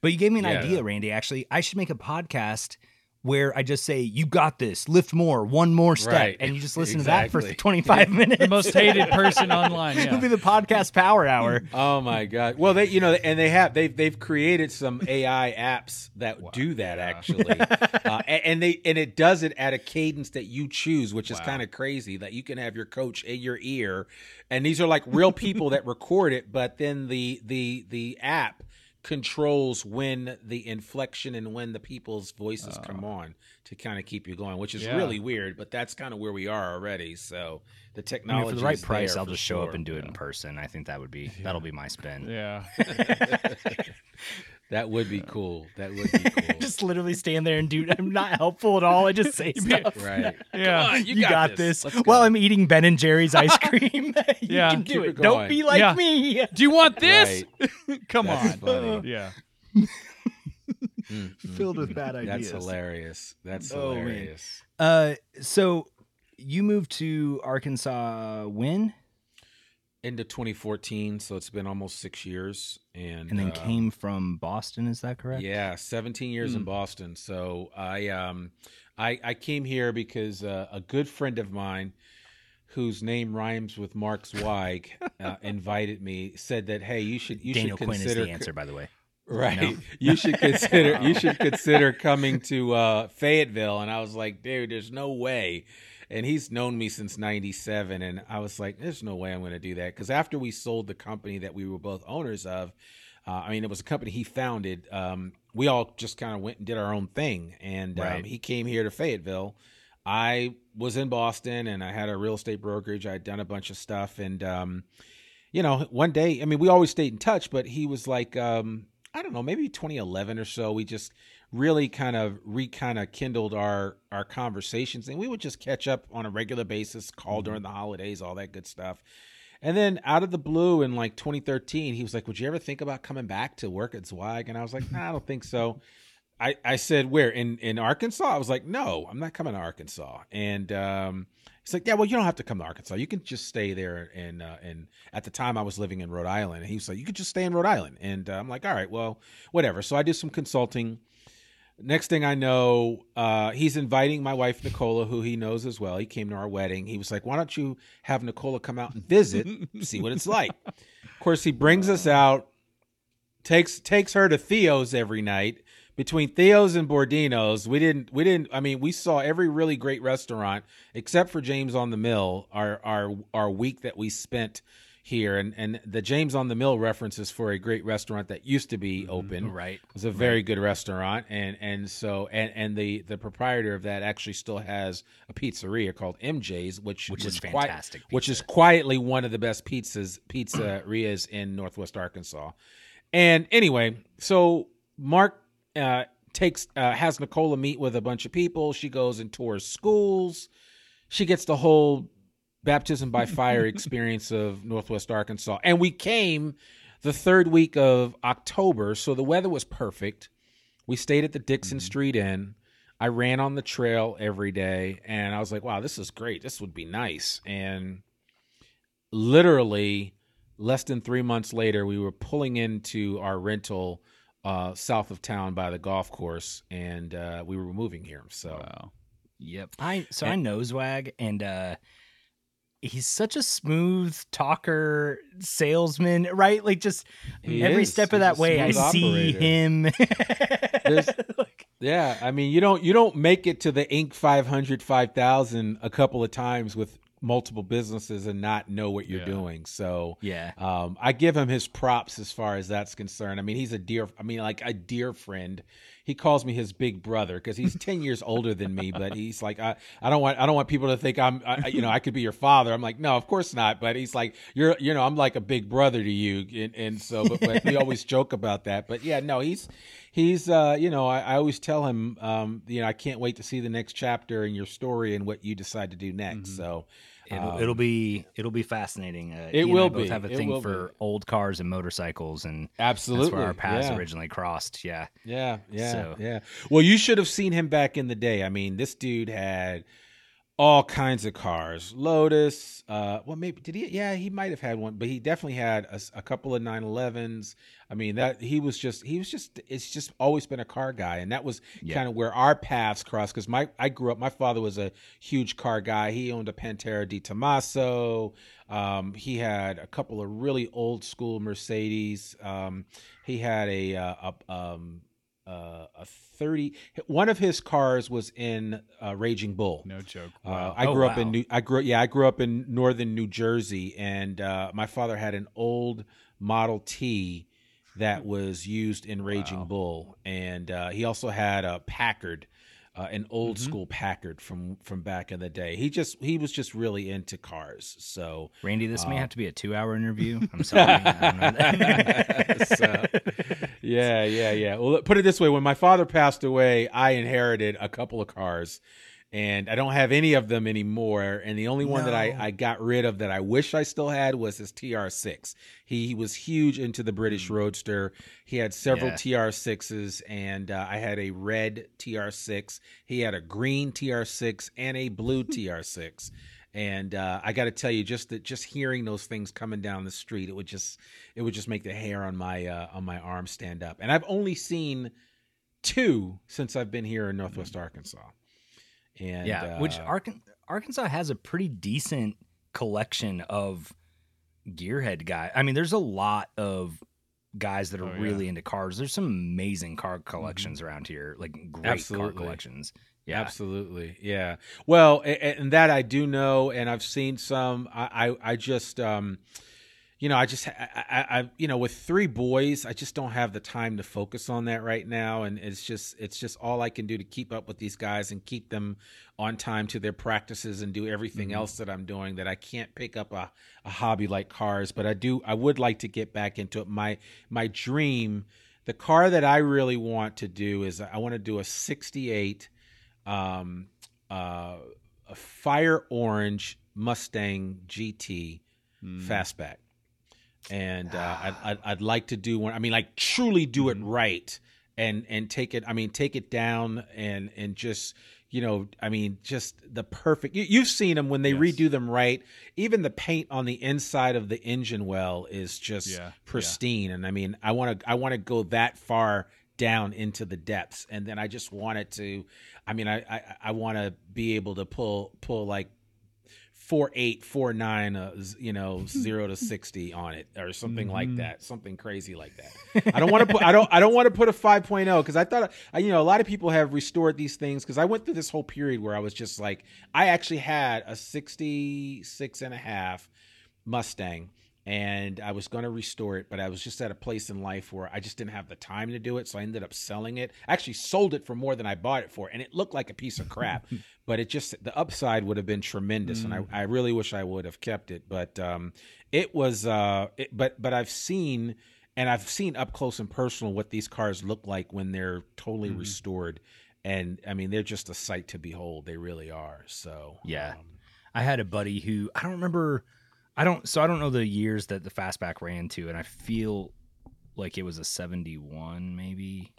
But you gave me an Yeah. idea, Randy. Actually, I should make a podcast where I just say, "You got this. Lift more. One more step," Right. and you just listen to that Exactly. for 25 minutes. The most hated person online. It'll Yeah. be the podcast power hour. Oh my god! Well, they you know, and they have they've they've created some AI apps that do that Yeah. actually, uh, and, and they and it does it at a cadence that you choose, which is Wow. kind of crazy. That you can have your coach in your ear, and these are like real people that record it, but then the the the app controls when the inflection and when the people's voices ah. come on to kind of keep you going, which is Yeah. really weird, but that's kind of where we are already. So the I technology mean, for the right is price, I'll for just show up and do it in person. I think that would be that'll be my spin. Yeah. That would be cool. That would be cool. just literally stand there and do. I'm not helpful at all. I just say stuff. right. Yeah. on, You, you got, got this. this. Let's While. I'm eating Ben and Jerry's ice cream, you Yeah. can do Keep it. it Don't be like Yeah. me. Do you want this? Right. Come That's on. funny. Yeah. Mm, mm, Filled with bad ideas. That's hilarious. That's Oh, man. hilarious. Uh, so you moved to Arkansas when, Into 2014, so it's been almost six years, and and then uh, came from Boston. Is that correct? Yeah, 17 years in Mm. Boston. So I um I I came here because uh, a good friend of mine whose name rhymes with Mark Zweig uh, invited me said that hey, you should you Daniel should Quinn is consider the answer, by the way. Right. No? You should consider you should consider coming to uh, Fayetteville. And I was like, dude, there's no way. And he's known me since '97, and I was like, "There's no way I'm going to do that." Because after we sold the company that we were both owners of, uh, I mean, it was a company he founded. Um, we all just kind of went and did our own thing, and um, he came here to Fayetteville. I was in Boston, and I had a real estate brokerage. I had done a bunch of stuff, and um, you know, one day, I mean, we always stayed in touch, but he was like, um, I don't know, maybe 2011 or so, we just really kind of re kind of kindled our our conversations, and we would just catch up on a regular basis, call during the holidays, all that good stuff. And then out of the blue in like 2013, he was like, "Would you ever think about coming back to work at Zweig?" And I was like, nah, "I don't think so." I, I said, "Where in in Arkansas?" I was like, "No, I'm not coming to Arkansas." And um, he's like, "Yeah, well, you don't have to come to Arkansas. You can just stay there." And uh, and at the time, I was living in Rhode Island, and he was like, "You could just stay in Rhode Island." And uh, I'm like, "All right, well, whatever." So I did some consulting. Next thing I know, uh, he's inviting my wife Nicola, who he knows as well. He came to our wedding. He was like, "Why don't you have Nicola come out and visit, see what it's like?" Of course, he brings us out, takes takes her to Theo's every night. Between Theo's and Bordino's, we didn't we didn't. I mean, we saw every really great restaurant except for James on the Mill. Our our our week that we spent here, and and the James on the Mill references for a great restaurant that used to be open. Right. It was a very good restaurant, and and so and and the the proprietor of that actually still has a pizzeria called MJ's, which Which is was qui- fantastic which is quietly one of the best pizzas pizzerias in Northwest Arkansas. And anyway, so Mark uh, takes uh, has Nicola meet with a bunch of people. She goes and tours schools. She gets the whole baptism by fire experience of Northwest Arkansas. And we came the third week of October, so the weather was perfect. We stayed at the Dixon Street Inn. I ran on the trail every day, and I was like, "Wow, this is great. This would be nice." And literally, less than three months later, we were pulling into our rental uh, south of town by the golf course, and uh, we were moving here. So Wow. Yep. I so And- I know Zweig and uh he's such a smooth talker, salesman, right? Like just He every is. step of He's that way I smooth see operator. him. Like, Yeah, I mean, you don't you don't make it to the Inc. 500 5000 a couple of times with multiple businesses and not know what you're Yeah. doing. So, yeah. um, I give him his props as far as that's concerned. I mean, he's a dear I mean, like a dear friend. He calls me his big brother because he's 10 years older than me, but he's like I, I don't want I don't want people to think I'm I, you know, I could be your father. I'm like, "No, of course not." But he's like, "You're you know, I'm like a big brother to you." And, and so but, but we always joke about that. But yeah, no, he's he's uh you know I, I always tell him um you know i can't wait to see the next chapter in your story and what you decide to do next Mhm. so It'll, um, it'll be it'll be fascinating. Uh, it he and I will both be. have a It thing for be. old cars and motorcycles, and absolutely that's where our paths yeah. originally crossed. Yeah. yeah yeah So- yeah well you should have seen him back in the day i mean this dude had all kinds of cars. Lotus uh well maybe did he yeah he might have had one but he definitely had a couple of 911s i mean that he was just he was just it's just always been a car guy and that was Yeah. kind of where our paths crossed because my i grew up my father was a huge car guy. He owned a Pantera De Tomaso um, he had a couple of really old school mercedes. Um, he had a, uh, a um, uh, a 30 one of his cars was in uh, raging bull No joke. uh, I Oh, grew up in New, I grew yeah I grew up in northern New Jersey and uh, my father had an old Model T that was used in Raging Wow. Bull, and uh, he also had a Packard, uh, an old Mhm. school Packard from from back in the day. He just he was just really into cars. So Randy, this may Uh, have to be a two-hour interview. I'm sorry. I don't know that. So, yeah, yeah, yeah. Well, put it this way: when my father passed away, I inherited a couple of cars, and I don't have any of them anymore. And the only one that I, I got rid of that I wish I still had was his TR6. He, he was huge into the British Roadster. He had several Yeah. TR6s, and uh, I had a red TR6. He had a green TR6 and a blue TR6. And uh, I got to tell you, just that, just hearing those things coming down the street, it would just, it would just make the hair on my, uh, on my arm stand up. And I've only seen two since I've been here in Northwest Arkansas. And yeah, which uh, Arkan- Arkansas has a pretty decent collection of gearhead guy. I mean, there's a lot of guys that are Oh, yeah. really into cars. There's some amazing car collections around here, like great car collections. Yeah, Absolutely, yeah. Well, a- a- and that I do know, and I've seen some. I, I, I just, um, you know, I just, I, I, I, you know, with three boys, I just don't have the time to focus on that right now, and it's just, it's just all I can do to keep up with these guys and keep them on time to their practices and do everything else that I'm doing. That I can't pick up a, a hobby like cars, but I do. I would like to get back into it. My, my dream, the car that I really want to do is I want to do a '68 um, uh, a fire orange Mustang GT Mm. fastback, and uh, I'd, I'd I'd like to do one. I mean, like truly do it right and and take it. I mean, take it down and and just you know, I mean, just the perfect. You, you've seen them when they Yes. redo them right. Even the paint on the inside of the engine well is just Yeah, yeah. pristine. And I mean, I want to I want to go that far down into the depths, and then I just want it to. I mean, I I, I want to be able to pull pull like four eight four nine uh, you know zero to 60 on it or something like Mhm. that something crazy like that i don't want to put i don't i don't want to put a 5.0 because i thought I, you know a lot of people have restored these things because i went through this whole period where i was just like i actually had a 66 and a half mustang and i was going to restore it but i was just at a place in life where i just didn't have the time to do it so i ended up selling it I actually sold it for more than i bought it for and it looked like a piece of crap but it just the upside would have been tremendous and I, I really wish i would have kept it but um it was uh it, but but i've seen and i've seen up close and personal what these cars look like when they're totally Mhm. restored and i mean they're just a sight to behold they really are so Yeah. um, I had a buddy who I don't remember. I don't. So I don't know the years that the fastback ran to, and I feel like it was a '71, maybe.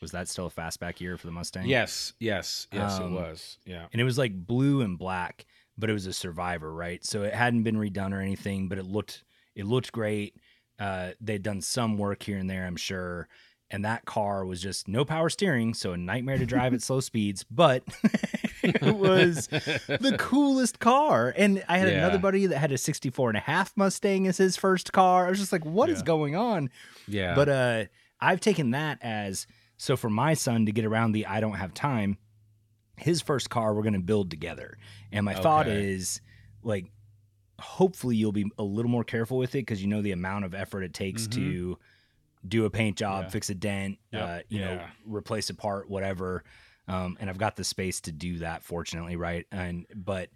Was that still a fastback year for the Mustang? yes yes yes Um, it was yeah and it was like blue and black, but it was a Survivor, right? So it hadn't been redone or anything, but it looked it looked great. Uh, they'd done some work here and there, I'm sure. And that car was just no power steering, so a nightmare to drive at slow speeds. But it was the coolest car. And I had Yeah. another buddy that had a 64 and a half Mustang as his first car. I was just like, what is Yeah. going on? yeah But uh I've taken that as so for my son to get around the I don't have time, his first car we're gonna build together. And my thought is like hopefully you'll be a little more careful with it because you know the amount of effort it takes Mhm. to do a paint job, Yeah. fix a dent, Yep. uh, you know, replace a part, whatever. Um, and I've got the space to do that, fortunately, right? And but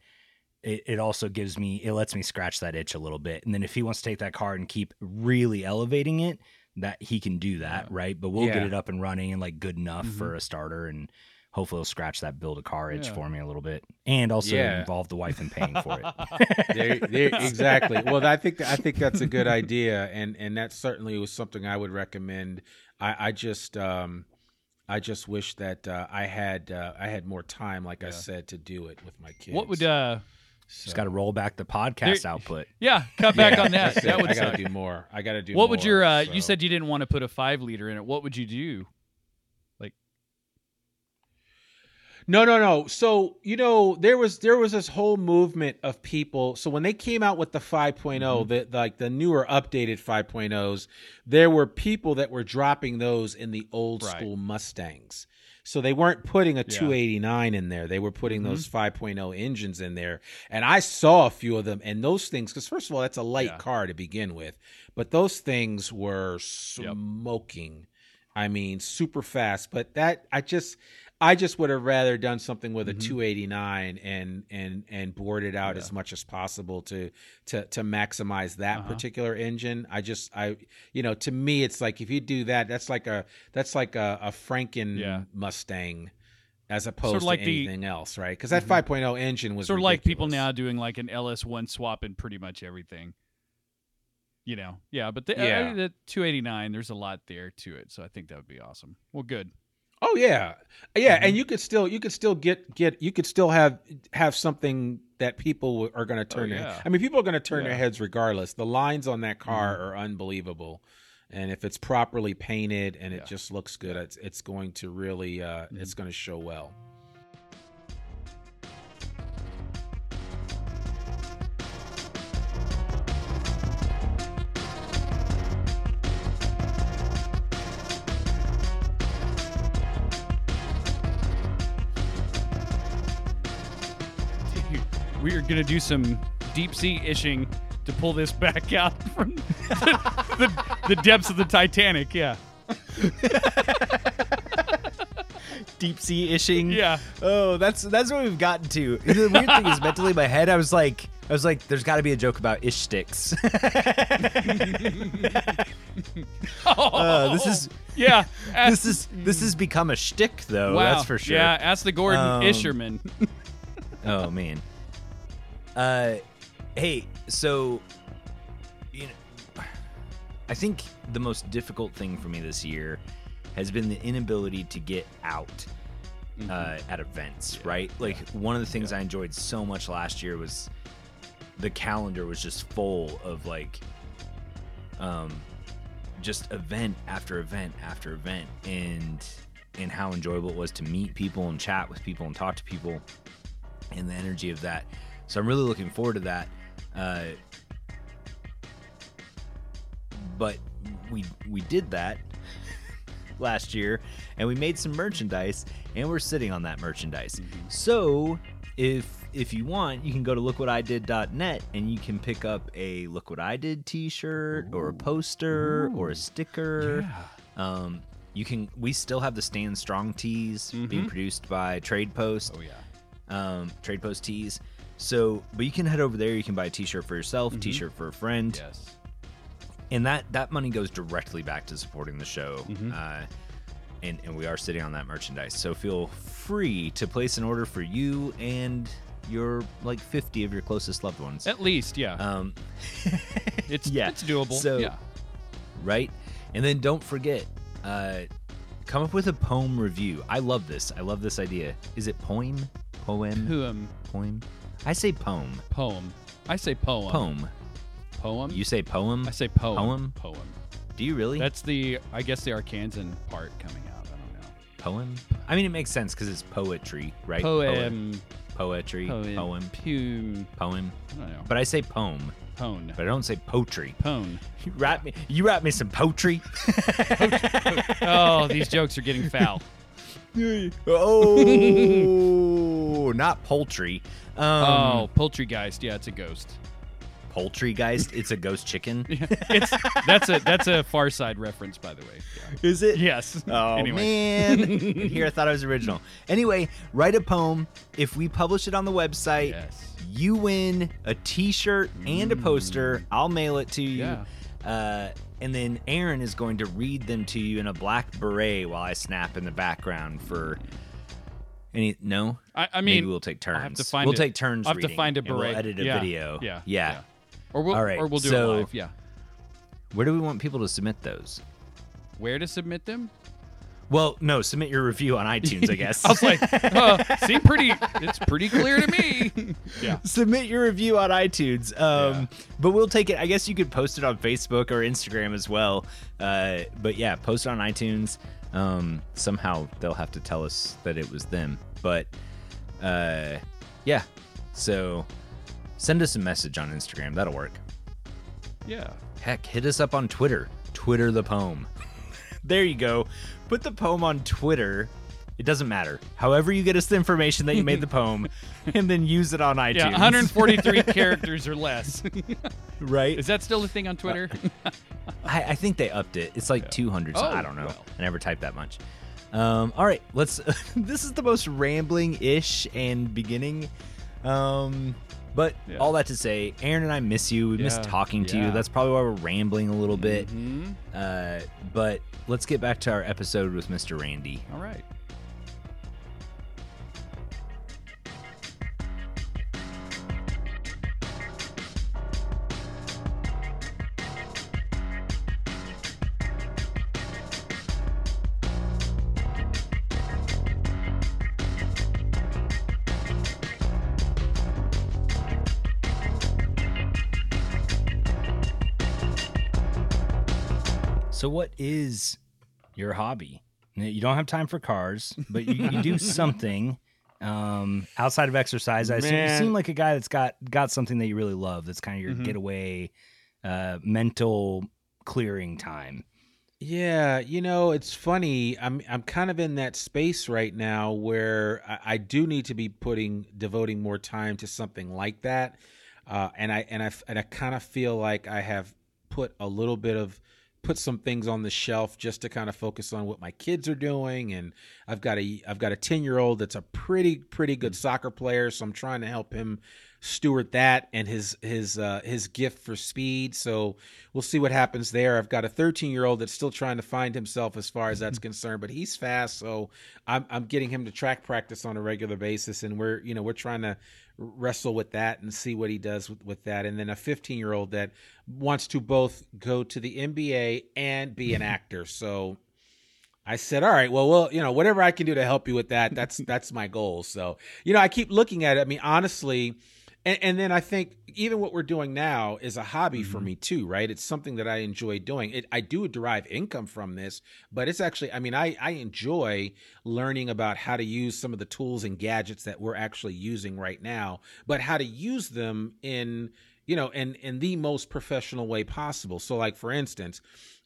it, it also gives me it lets me scratch that itch a little bit. And then if he wants to take that car and keep really elevating it, that he can do that, Yeah. right? But we'll get it up and running and like good enough Mhm. for a starter and hopefully it'll scratch that build a car itch Yeah. for me a little bit. And also Yeah. involve the wife in paying for it. there, there, exactly. Well, I think I think that's a good idea, and and that certainly was something I would recommend. I, I just um, I just wish that uh, I had uh, I had more time, like I said, to do it with my kids. What would uh Just got to roll back the podcast There- output. yeah, cut back on that. That would I got suck. to do more. I got to do. What would your uh you said you didn't want to put a 5 liter in it. What would you do? No, no, no. So you know there was there was this whole movement of people. So when they came out with the 5 Mm-hmm. the like the newer updated 5.0s, there were people that were dropping those in the old Right. school Mustangs. So they weren't putting a Yeah. 289 in there. They were putting Mhm. those 5.0 engines in there. And I saw a few of them and those things cuz first of all that's a light Yeah. car to begin with, but those things were smoking. I mean, super fast, but that I just I just would have rather done something with a Mhm. 289 and and and bored it out Yeah. as much as possible to to to maximize that Uh-huh. particular engine. I just I you know to me it's like if you do that that's like a that's like a, a Franken Yeah. Mustang as opposed like to the- anything else, right? Because that Mhm. 5.0 engine was sort of like people now doing like an LS1 swap in pretty much everything. You know, yeah, but the, Yeah. uh, the 289, there's a lot there to it, so I think that would be awesome. Well, good. Oh yeah, yeah, Mm-hmm. and you could still you could still get get you could still have have something that people are going to turn. Oh, yeah. I mean, people are going to turn their Yeah. Mm-hmm. heads regardless. The lines on that car are unbelievable, and if it's properly painted and Yeah. it just looks good, it's it's going to really uh, Mm-hmm. it's going to show well. We are gonna do some deep sea ishing to pull this back out from the, the, the depths of the Titanic. Yeah, Deep sea ishing. yeah. Oh, that's that's what we've gotten to. The weird thing is, mentally in my head, I was like, I was like, there's got to be a joke about ish sticks. Uh, this is yeah. this is this has become a shtick, though. wow. That's for sure. Yeah, ask the Gordon Um, Isherman. Oh man. Uh, hey, so you know, I think the most difficult thing for me this year has been the inability to get out uh, at events. Right, like one of the things I enjoyed so much last year was the calendar was just full of like, um, just event after event after event, and and how enjoyable it was to meet people and chat with people and talk to people and the energy of that. So I'm really looking forward to that. Uh, but we we did that last year, and we made some merchandise, and we're sitting on that merchandise. So if if you want, you can go to lookwhatidid.net and you can pick up a Look What I Did T-shirt or a poster or a sticker. Um, you can. We still have the Stand Strong tees being produced by Trade Post oh yeah. um, Trade Post tees. So, but you can head over there. You can buy a T-shirt for yourself, Mm-hmm. T-shirt for a friend, Yes. and that that money goes directly back to supporting the show. Mm-hmm. Uh, and and we are sitting on that merchandise. So feel free to place an order for you and your like 50 of your closest loved ones. At least, yeah. Um, it's yeah. it's doable. So- yeah. right? And then don't forget, uh, come up with a poem review. I love this. I love this idea. Is it poem? Poem? Poem. Poem? I say poem. Poem. I say poem. Poem. Poem. You say poem? I say poem. Poem? Poem. Do you really? That's the I guess the Arkansan part coming out. I don't know. poem. I mean, it makes sense because it's poetry, right? Poem. Poetry. Poem. Poem. Poem. Poem. I don't know. But I say poem, Pone. but I don't say poetry. Pone. You rap me. You rap me some poetry. Oh, these jokes are getting foul. oh, not poultry. Um, oh, poultrygeist. Yeah, it's a ghost. poultrygeist. It's a ghost chicken. It's that's a that's a Far Side reference, by the way. Is it? Yes. Oh anyway. man! Here I thought I was original. Anyway, write a poem. If we publish it on the website, Yes. you win a T-shirt and a poster. I'll mail it to you. Yeah. Uh, and then Aaron is going to read them to you in a black beret while I snap in the background for. Any no? I, I Maybe mean, we'll take turns. I'll have to find we'll it. take turns. I'll have to find a and we'll edit a Yeah, video. Yeah, yeah. Or we'll All right, or we'll do so- it live. Yeah. Where do we want people to submit those? Where to submit them? Well, no, submit your review on iTunes, I guess. I was like, uh, pretty. It's pretty clear to me. yeah. submit your review on iTunes. Um, Yeah. But we'll take it. I guess you could post it on Facebook or Instagram as well. Uh, but yeah, post it on iTunes. Um, somehow they'll have to tell us that it was them. But uh, yeah, so send us a message on Instagram. That'll work. Yeah. Heck, hit us up on Twitter. Twitter the poem. there you go. Put the poem on Twitter It doesn't matter. However, you get us the information that you made the poem, and then use it on iTunes. Yeah, 143 characters or less. right? Is that still a thing on Twitter? I, I think they upped it. It's like 200. so Oh, I don't know. well. I never typed that much. Um, all right, let's. this is the most rambling-ish and beginning. Um, but Yeah. all that to say, Aaron and I miss you. We miss Yeah, talking to you. That's probably why we're rambling a little bit. Mhm. Uh, but let's get back to our episode with Mr. Randy. All right. So, what is your hobby? You don't have time for cars, but you, you do something um, outside of exercise. I assume, you seem like a guy that's got got something that you really love. That's kind of your Mhm. getaway, uh, mental clearing time. Yeah, you know, it's funny. I'm I'm kind of in that space right now where I, I do need to be putting devoting more time to something like that, uh, and I and I and I kind of feel like I have put a little bit of put some things on the shelf just to kind of focus on what my kids are doing and I've got a I've got a 10 year old that's a pretty pretty good soccer player so I'm trying to help him steward that and his his uh, his gift for speed so we'll see what happens there. I've got a 13 year old that's still trying to find himself as far as that's concerned but he's fast so I'm I'm getting him to track practice on a regular basis and we're you know we're trying to wrestle with that and see what he does with, with that and then a 15 year old that wants to both go to the NBA and be an actor so I said, "All right, well, well, you know, whatever I can do to help you with that, that's that's my goal." So, you know, I keep looking at it. I mean, honestly, and, and then I think even what we're doing now is a hobby for me too, right? It's something that I enjoy doing. It, I do derive income from this, but it's actually, I mean, I I enjoy learning about how to use some of the tools and gadgets that we're actually using right now, but how to use them in you know in in the most professional way possible. So, like for instance.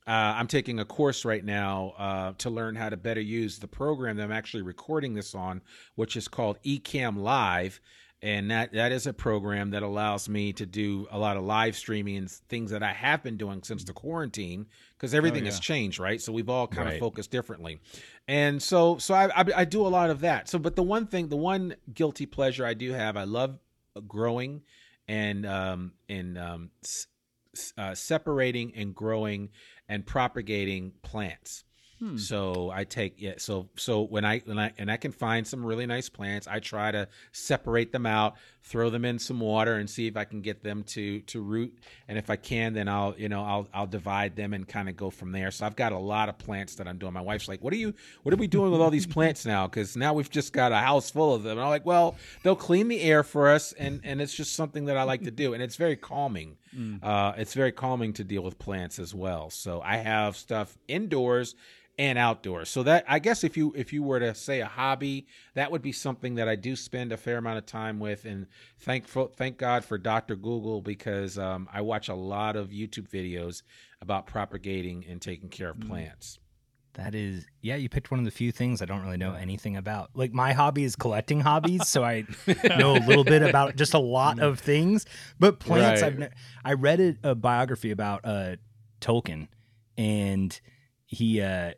Uh, I'm taking a course right now uh, to learn how to better use the program that I'm actually recording this on, which is called Ecamm Live, and that that is a program that allows me to do a lot of live streaming and things that I have been doing since the quarantine because everything has yeah. changed, right? So we've all kind Right. of focused differently, and so so I, I I do a lot of that. So, but the one thing, the one guilty pleasure I do have, I love growing and um and um uh, separating and growing and propagating plants. Hmm. So I take yeah. So so when I when I and I can find some really nice plants, I try to separate them out, throw them in some water, and see if I can get them to to root. And if I can, then I'll you know I'll I'll divide them and kind of go from there. So I've got a lot of plants that I'm doing. My wife's like, "What are you? What are we doing with all these plants now? Because now we've just got a house full of them." And I'm like, "Well, they'll clean the air for us, and and it's just something that I like to do, and it's very calming." Uh, it's very calming to deal with plants as well. So I have stuff indoors and outdoors. So that I guess if you if you were to say a hobby, that would be something that I do spend a fair amount of time with. And thankful thank God for Dr. Google because um, I watch a lot of YouTube videos about propagating and taking care of plants. That is, yeah, you picked one of the few things I don't really know anything about. Like my hobby is collecting hobbies, so I know a little bit about just a lot of things. But plants, Right. I've ne- I read a, a biography about uh, Tolkien, and he uh,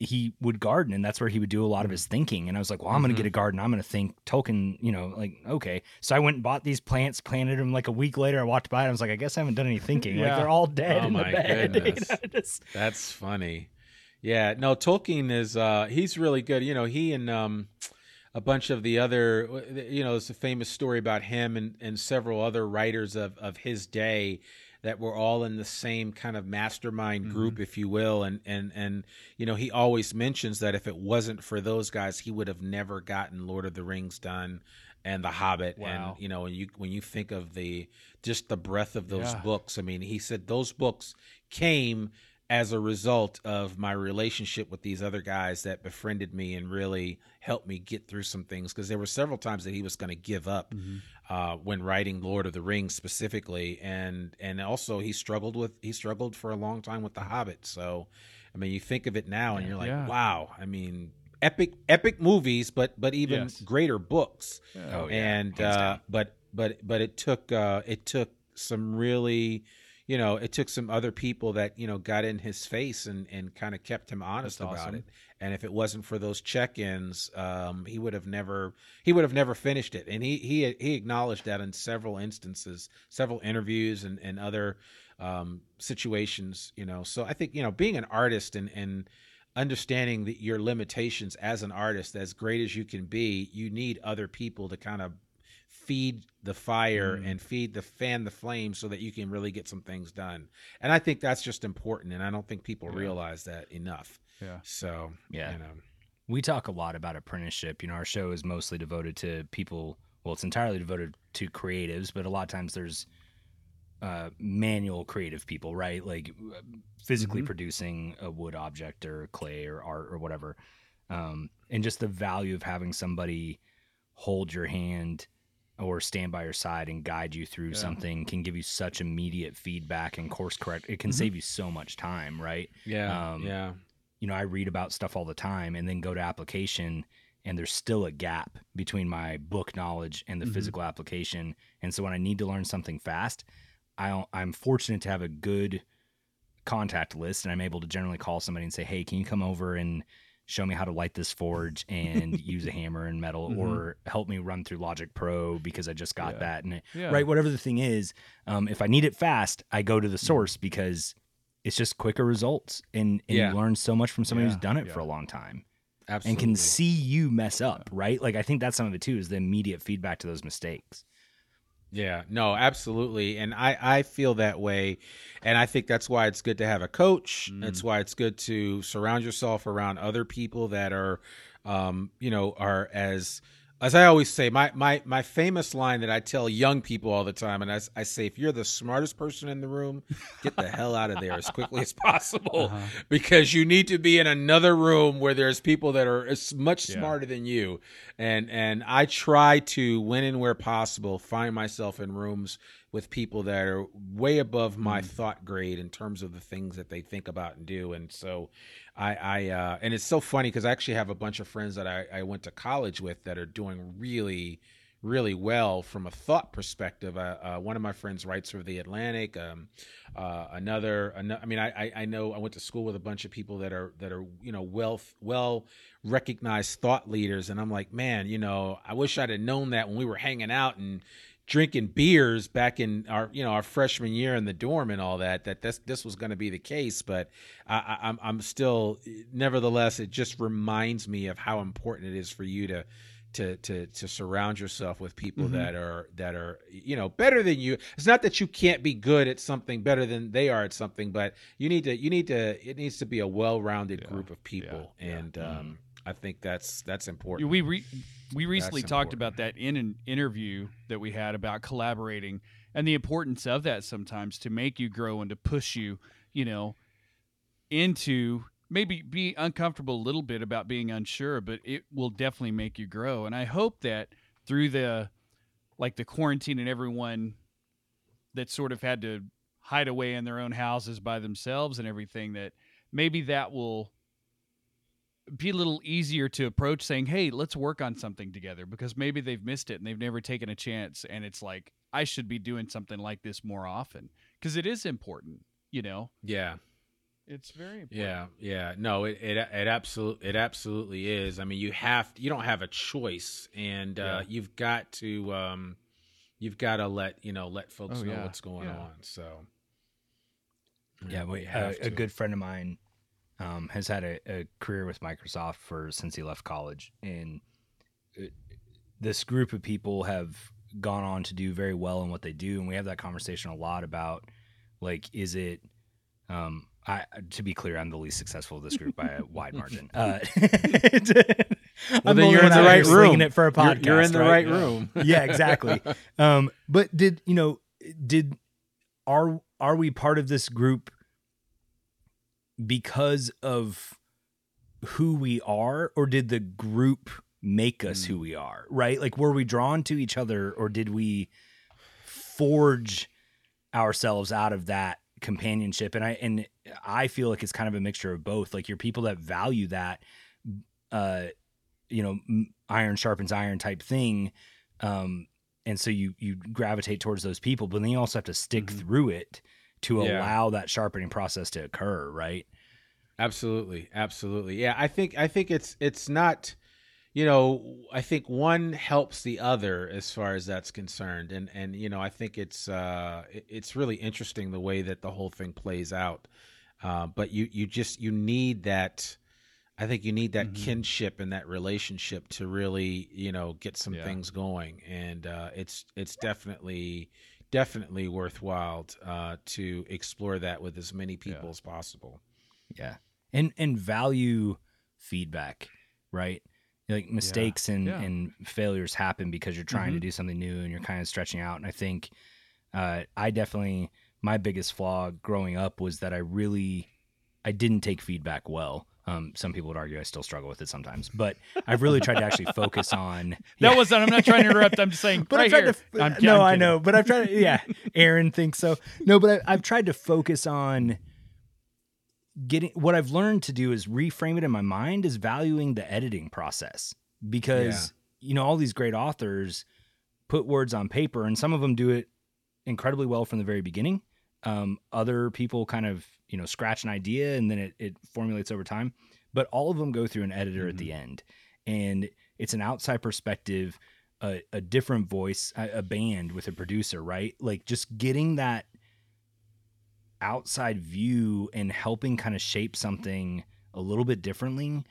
he would garden, and that's where he would do a lot of his thinking. And I was like, well, I'm gonna Mhm. get a garden. I'm gonna think Tolkien. You know, like okay. So I went and bought these plants, planted them. Like a week later, I walked by, and I was like, I guess I haven't done any thinking. Like they're all dead Oh in the my bed. You goodness. know, just- That's funny. Yeah, no, Tolkien is uh he's really good. You know, he and um a bunch of the other you know, it's a famous story about him and and several other writers of of his day that we're all in the same kind of mastermind group mm-hmm. if you will and and and you know, he always mentions that if it wasn't for those guys, he would have never gotten Lord of the Rings done and The Hobbit Wow. and you know, when you when you think of the just the breadth of those Yeah. books, I mean, he said those books came as a result of my relationship with these other guys that befriended me and really helped me get through some things because there were several times that he was going to give up mm-hmm. Uh, when writing Lord of the Rings specifically, and and also he struggled with he struggled for a long time with The Hobbit. So, I mean, you think of it now and you're like, Yeah. wow. I mean, epic epic movies, but but even Yes. greater books. Oh, yeah, and uh, but but but it took uh, it took some really you know it took some other people that you know got in his face and and kind of kept him honest That's about awesome. it and if it wasn't for those check-ins um, he would have never he would have never finished it and he he he acknowledged that in several instances several interviews and and other um, situations you know so i think you know being an artist and and understanding that your limitations as an artist as great as you can be you need other people to kind of feed the fire Mm. and feed the fan the flame so that you can really get some things done and i think that's just important and i don't think people Yeah. realize that enough Yeah. so Yeah. you know we talk a lot about apprenticeship. You know, our show is mostly devoted to people. Well, it's entirely devoted to creatives, but a lot of times there's uh, manual creative people, right? Like uh, physically Mhm. producing a wood object or clay or art or whatever. Um, and just the value of having somebody hold your hand or stand by your side and guide you through Yeah. something can give you such immediate feedback and course correct. It can Mhm. save you so much time, right? yeah Um, yeah you know, I read about stuff all the time and then go to application and there's still a gap between my book knowledge and the Mhm. physical application. And so when I need to learn something fast, I, I'm fortunate to have a good contact list and I'm able to generally call somebody and say, Hey, can you come over and show me how to light this forge and use a hammer and metal Mhm. or help me run through Logic Pro because I just got Yeah. that. And Yeah. right, whatever the thing is, um, if I need it fast, I go to the Mm-hmm. source because it's just quicker results and, and Yeah. you learn so much from somebody Yeah, who's done it yeah. for a long time absolutely and can see you mess up, right? Like I think that's some of it too is the immediate feedback to those mistakes. Yeah, no, absolutely. And I, I feel that way. And I think that's why it's good to have a coach. Mm. That's why it's good to surround yourself around other people that are, um, you know, are as, as I always say, my, my, my famous line that I tell young people all the time. And I say, if you're the smartest person in the room, get the hell out of there as quickly as possible Uh-huh. because you need to be in another room where there's people that are as much Yeah. smarter than you and and I try to when and where possible find myself in rooms with people that are way above my Mm. thought grade in terms of the things that they think about and do and so I I uh and it's so funny because I actually have a bunch of friends that I, I went to college with that are doing really really well from a thought perspective. Uh, uh, one of my friends writes for the Atlantic. Um, uh, another, ano- I mean, I, I I know I went to school with a bunch of people that are that are you know well well recognized thought leaders, and I'm like, man, you know, I wish I'd have known that when we were hanging out and drinking beers back in our you know our freshman year in the dorm and all that that this this was going to be the case but I, I I'm I'm still nevertheless it just reminds me of how important it is for you to to to to surround yourself with people Mhm. that are that are you know better than you it's not that you can't be good at something better than they are at something but you need to you need to it needs to be a well-rounded Yeah, group of people yeah, yeah. and um I think that's that's important we re- we recently That's talked important. about that in an interview that we had about collaborating and the importance of that sometimes to make you grow and to push you, you know, into maybe be uncomfortable a little bit about being unsure, but it will definitely make you grow. And I hope that through the like the quarantine and everyone that sort of had to hide away in their own houses by themselves and everything that maybe that will be a little easier to approach saying, "Hey, let's work on something together," because maybe they've missed it and they've never taken a chance, and it's like I should be doing something like this more often because it is important. You know, yeah it's very important. Yeah, yeah. No, it it it absolutely it absolutely is. I mean, you have you don't have a choice, and uh, Yeah. you've got to um, you've got to let you know let folks Oh, know yeah, what's going yeah. on. So Yeah, we, uh, have a to. good friend of mine um, has had a, a career with Microsoft for since he left college, and it, this group of people have gone on to do very well in what they do, and we have that conversation a lot about like, is it? Um, I to be clear, I'm the least successful of this group by a wide margin. Uh, Well, I'm then the you're in the one out here right room. It for a You're- podcast. you're, in the right? right room. yeah, exactly. Um, but did you know? Did are are we part of this group because of who we are, or did the group make us who we are? Right? Like, were we drawn to each other, or did we forge ourselves out of that companionship? And I and I feel like it's kind of a mixture of both. Like, you're people that value that. uh, you know, iron sharpens iron type thing. Um, and so you you gravitate towards those people, but then you also have to stick Mhm. through it to Yeah. allow that sharpening process to occur, right? Absolutely, absolutely. Yeah, I think I think it's it's not you know, I think one helps the other as far as that's concerned. And and you know, I think it's uh it's really interesting the way that the whole thing plays out. Uh, but you you just you need that I think you need that Mhm. kinship and that relationship to really, you know, get some Yeah. things going. And uh it's it's definitely definitely worthwhile uh to explore that with as many people Yeah. as possible. Yeah. And and value feedback, right? Like mistakes and, Yeah. and failures happen because you're trying to Mhm. do something new and you're kind of stretching out. And I think uh, I definitely my biggest flaw growing up was that I really I didn't take feedback well. Um, some people would argue I still struggle with it sometimes, but I've really tried to actually focus on That Yeah. was I'm not trying to interrupt. I'm just saying But right I've tried here. to. I'm- no, I'm I know, but I've tried. To, yeah, Aaron thinks so. No, but I, I've tried to focus on getting. What I've learned to do is reframe it in my mind as valuing the editing process because you know all these great authors put words on paper, and some of them do it incredibly well from the very beginning. Um, other people kind of you know scratch an idea and then it, it formulates over time, but all of them go through an editor at the end, and it's an outside perspective a, a different voice, a, a band with a producer, right? Like just getting that outside view and helping kind of shape something a little bit differently.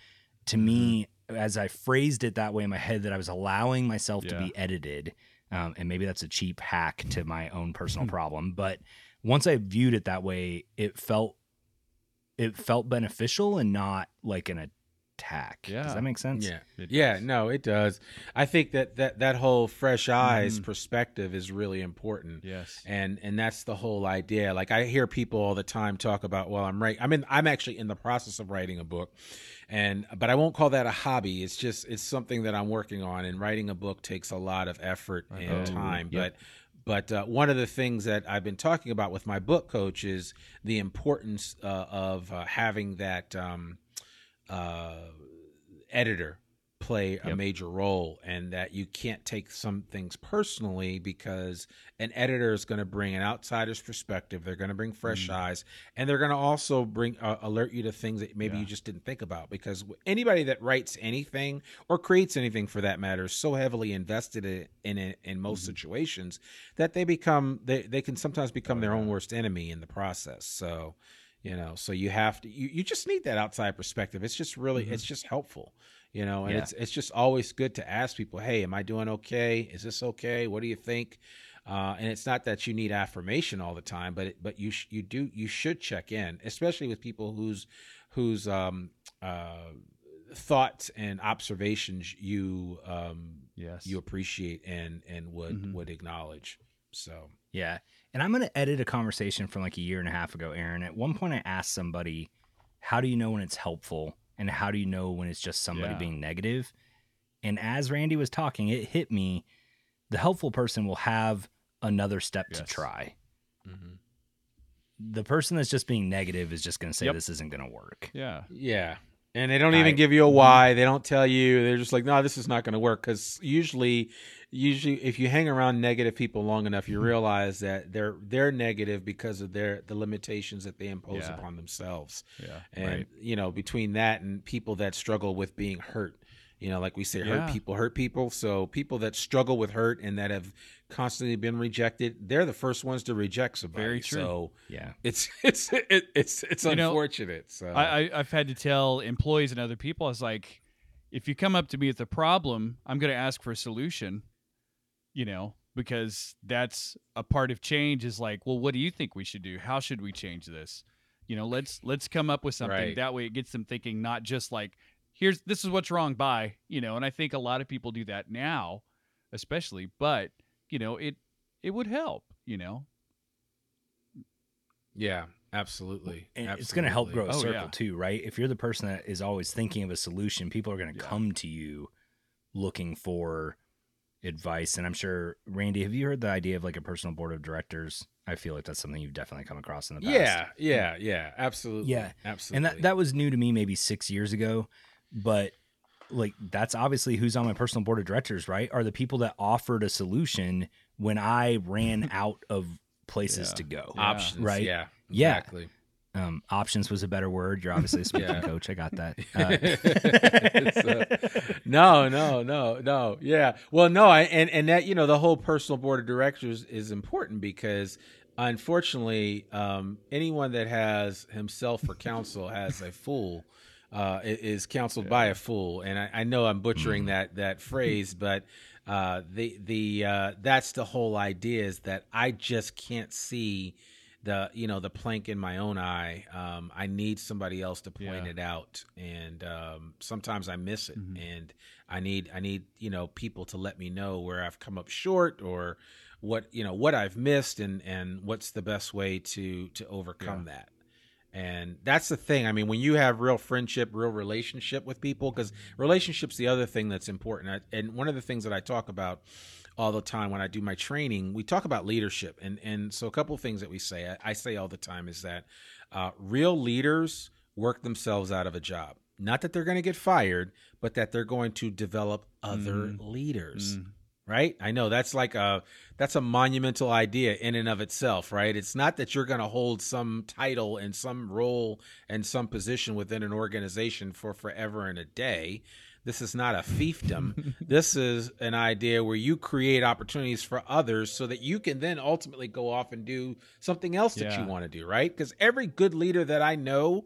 To me, as I phrased it that way in my head, that I was allowing myself to be edited. Um, and maybe that's a cheap hack to my own personal problem. But once I viewed it that way, it felt it felt beneficial and not like an attack. Yeah. Does that make sense? Yeah. Yeah, no, it does. I think that that, that whole fresh eyes Mhm. perspective is really important. Yes. And and that's the whole idea. Like I hear people all the time talk about, well, I'm right. I mean, I'm actually in the process of writing a book. And but I won't call that a hobby. It's just it's something that I'm working on and writing a book takes a lot of effort and Oh, time. yep. But but uh, one of the things that I've been talking about with my book coach is the importance uh, of uh, having that um, uh, editor play a Yep. major role and that you can't take some things personally because an editor is going to bring an outsider's perspective they're going to bring fresh mm. eyes and they're going to also bring uh, alert you to things that maybe Yeah. you just didn't think about because anybody that writes anything or creates anything for that matter is so heavily invested in in, it in most mm-hmm. situations that they become they, they can sometimes become oh, their own worst enemy in the process so you know so you have to you, you just need that outside perspective it's just really it's mm-hmm. just helpful you know and Yeah. it's it's just always good to ask people hey am i doing okay is this okay what do you think uh, and it's not that you need affirmation all the time but it, but you sh- you do you should check in especially with people whose whose um uh thoughts and observations you um Yes. you appreciate and and would Mhm. would acknowledge so Yeah. And I'm going to edit a conversation from like a year and a half ago, Aaron. At one point, I asked somebody, How do you know when it's helpful? And how do you know when it's just somebody Yeah. being negative? And as Randy was talking, it hit me the helpful person will have another step to Yes. try. mhm. The person that's just being negative is just going to say, Yep. This isn't going to work. yeah. Yeah. And they don't I- even give you a why. They don't tell you. They're just like, no, this is not going to work. Because usually, usually, if you hang around negative people long enough, you hmm. realize that they're they're negative because of their the limitations that they impose Yeah. upon themselves. Yeah. And Right. you know, between that and people that struggle with being hurt, you know, like we say, Yeah. hurt people hurt people. So people that struggle with hurt and that have constantly been rejected, they're the first ones to reject somebody. Very true. So Yeah. it's it's it, it's it's You know, unfortunate. so I, I I've had to tell employees and other people, I was like, if you come up to me with a problem, I'm going to ask for a solution. You know, because that's a part of change. Is like, well, what do you think we should do? How should we change this? You know, let's let's come up with something. Right. That way, it gets them thinking, not just like, here's this is what's wrong. by, You know, and I think a lot of people do that now, especially. But you know, it it would help. You know, yeah, absolutely. And it's going to help grow Absolutely. a Oh, circle yeah. too, right? If you're the person that is always thinking of a solution, people are going to Yeah. come to you looking for advice. And I'm sure, Randy, have you heard the idea of like a personal board of directors? I feel like that's something you've definitely come across in the past. Yeah, yeah, yeah, absolutely. Yeah. absolutely. And that, that was new to me maybe six years ago. But like that's obviously who's on my personal board of directors, right? Are the people that offered a solution when I ran out of places Yeah. to go. Yeah. Options, Right. Yeah, Yeah. Um, options was a better word. You're obviously a speaking Yeah. coach. I got that. Uh, So- no, no, no, no. Yeah. Well, no, I, and and that you know the whole personal board of directors is important because unfortunately, um, anyone that has himself for counsel has a fool. Uh, is counseled by a fool, and I, I know I'm butchering that that phrase, but uh, the the uh, that's the whole idea is that I just can't see the you know the plank in my own eye. Um, I need somebody else to point Yeah. it out, and um, sometimes I miss it, Mhm. and I need I need you know people to let me know where I've come up short or what you know what I've missed, and and what's the best way to to overcome that. And that's the thing. I mean, when you have real friendship, real relationship with people, because relationship's the other thing that's important. I, and one of the things that I talk about all the time when I do my training, we talk about leadership. And and so a couple of things that we say, I, I say all the time is that uh, real leaders work themselves out of a job. Not that they're going to get fired, but that they're going to develop other Mm. leaders Mm. right i know that's like a that's a monumental idea in and of itself right it's not that you're going to hold some title and some role and some position within an organization for forever and a day this is not a fiefdom. This is an idea where you create opportunities for others so that you can then ultimately go off and do something else that you want to do right? Because every good leader that i know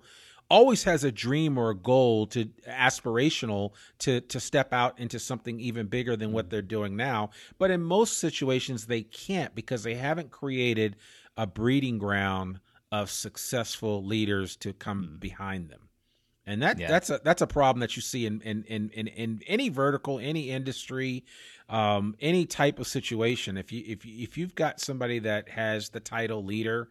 always has a dream or a goal to aspirational to to step out into something even bigger than what they're doing now. But in most situations they can't because they haven't created a breeding ground of successful leaders to come hmm. behind them and that Yeah. that's a that's a problem that you see in in in in, in any vertical any industry um any type of situation. If you if you, if you've got somebody that has the title leader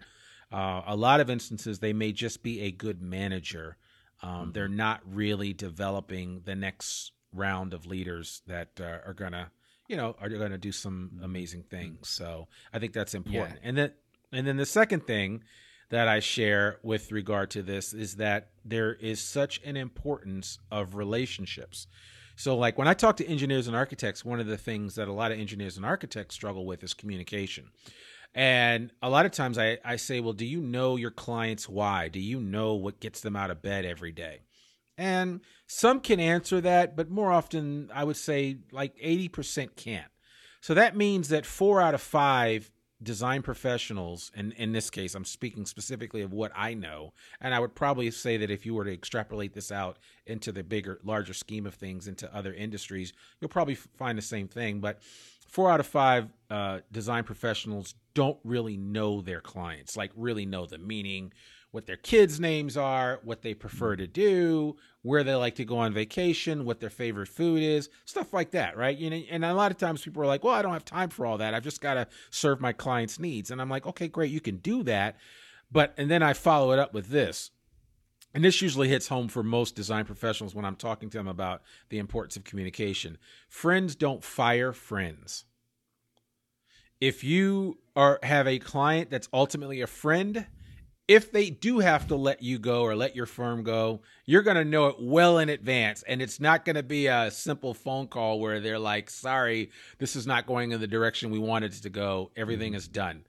uh, a lot of instances they may just be a good manager. Um, they're not really developing the next round of leaders that uh, are gonna you know are going to do some amazing things. So i think that's important. And then and then the second thing that i share with regard to this is that there is such an importance of relationships so like when i talk to engineers and architects one of the things that a lot of engineers and architects struggle with is communication and a lot of times I, I say, well, do you know your client's why? Do you know what gets them out of bed every day? And some can answer that, but more often I would say like 80% can't. So that means that four out of five design professionals, and in this case, I'm speaking specifically of what I know, and I would probably say that if you were to extrapolate this out into the bigger, larger scheme of things into other industries, you'll probably find the same thing. But four out of five uh, design professionals don't really know their clients, like really know them, meaning what their kids' names are, what they prefer to do, where they like to go on vacation, what their favorite food is, stuff like that, right? You know, and a lot of times people are like, "Well, I don't have time for all that. I've just got to serve my clients' needs." And I'm like, "Okay, great, you can do that." But and then I follow it up with this. And this usually hits home for most design professionals when I'm talking to them about the importance of communication. Friends don't fire friends. If you are have a client that's ultimately a friend, if they do have to let you go or let your firm go, you're going to know it well in advance. And it's not going to be a simple phone call where they're like, sorry, this is not going in the direction we wanted it to go. Everything mm-hmm. is done.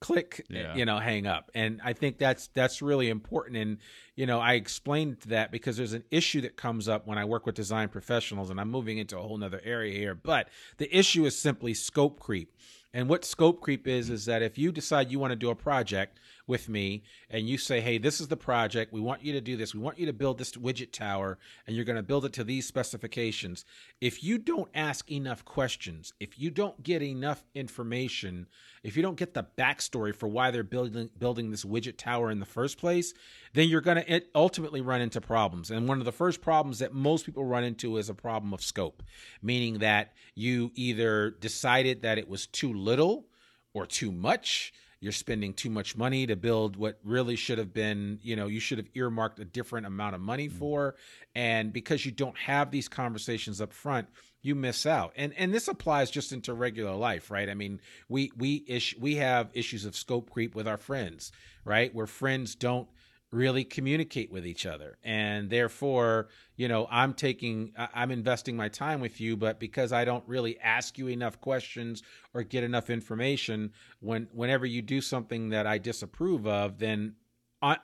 Click, eh, Yeah. you know, hang up. And I think that's that's really important. And, you know, I explained that because there's an issue that comes up when I work with design professionals, and I'm moving into a whole nother area here. But the issue is simply scope creep. And what scope creep is, is that if you decide you want to do a project with me and you say, hey, this is the project, we want you to do this, we want you to build this widget tower, and you're going to build it to these specifications. If you don't ask enough questions, if you don't get enough information, if you don't get the backstory for why they're building building this widget tower in the first place, then you're going to ultimately run into problems. And one of the first problems that most people run into is a problem of scope, meaning that you either decided that it was too little or too much. You're spending too much money to build what really should have been, you know, you should have earmarked a different amount of money mm. for. And because you don't have these conversations up front, you miss out. And and this applies just into regular life, right? I mean, we we ish we have issues of scope creep with our friends, right? Where friends don't really communicate with each other. And therefore you know i'm taking i'm investing my time with you but because i don't really ask you enough questions or get enough information when whenever you do something that i disapprove of then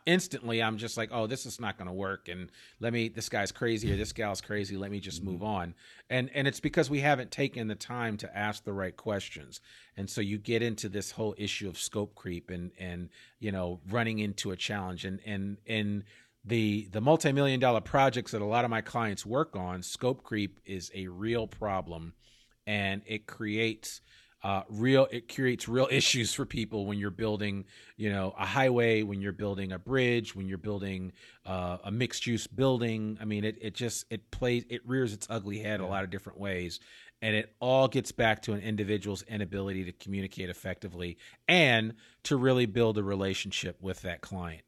instantly i'm just like oh this is not going to work and let me this guy's crazy or this gal's crazy let me just move on. And and it's because we haven't taken the time to ask the right questions. And so you get into this whole issue of scope creep and and you know running into a challenge. And and and the the multi-million dollar projects that a lot of my clients work on scope creep is a real problem and it creates uh, real it creates real issues for people when you're building you know a highway when you're building a bridge when you're building uh, a mixed use building. I mean it, it just it plays it rears its ugly head yeah. a lot of different ways. And it all gets back to an individual's inability to communicate effectively and to really build a relationship with that client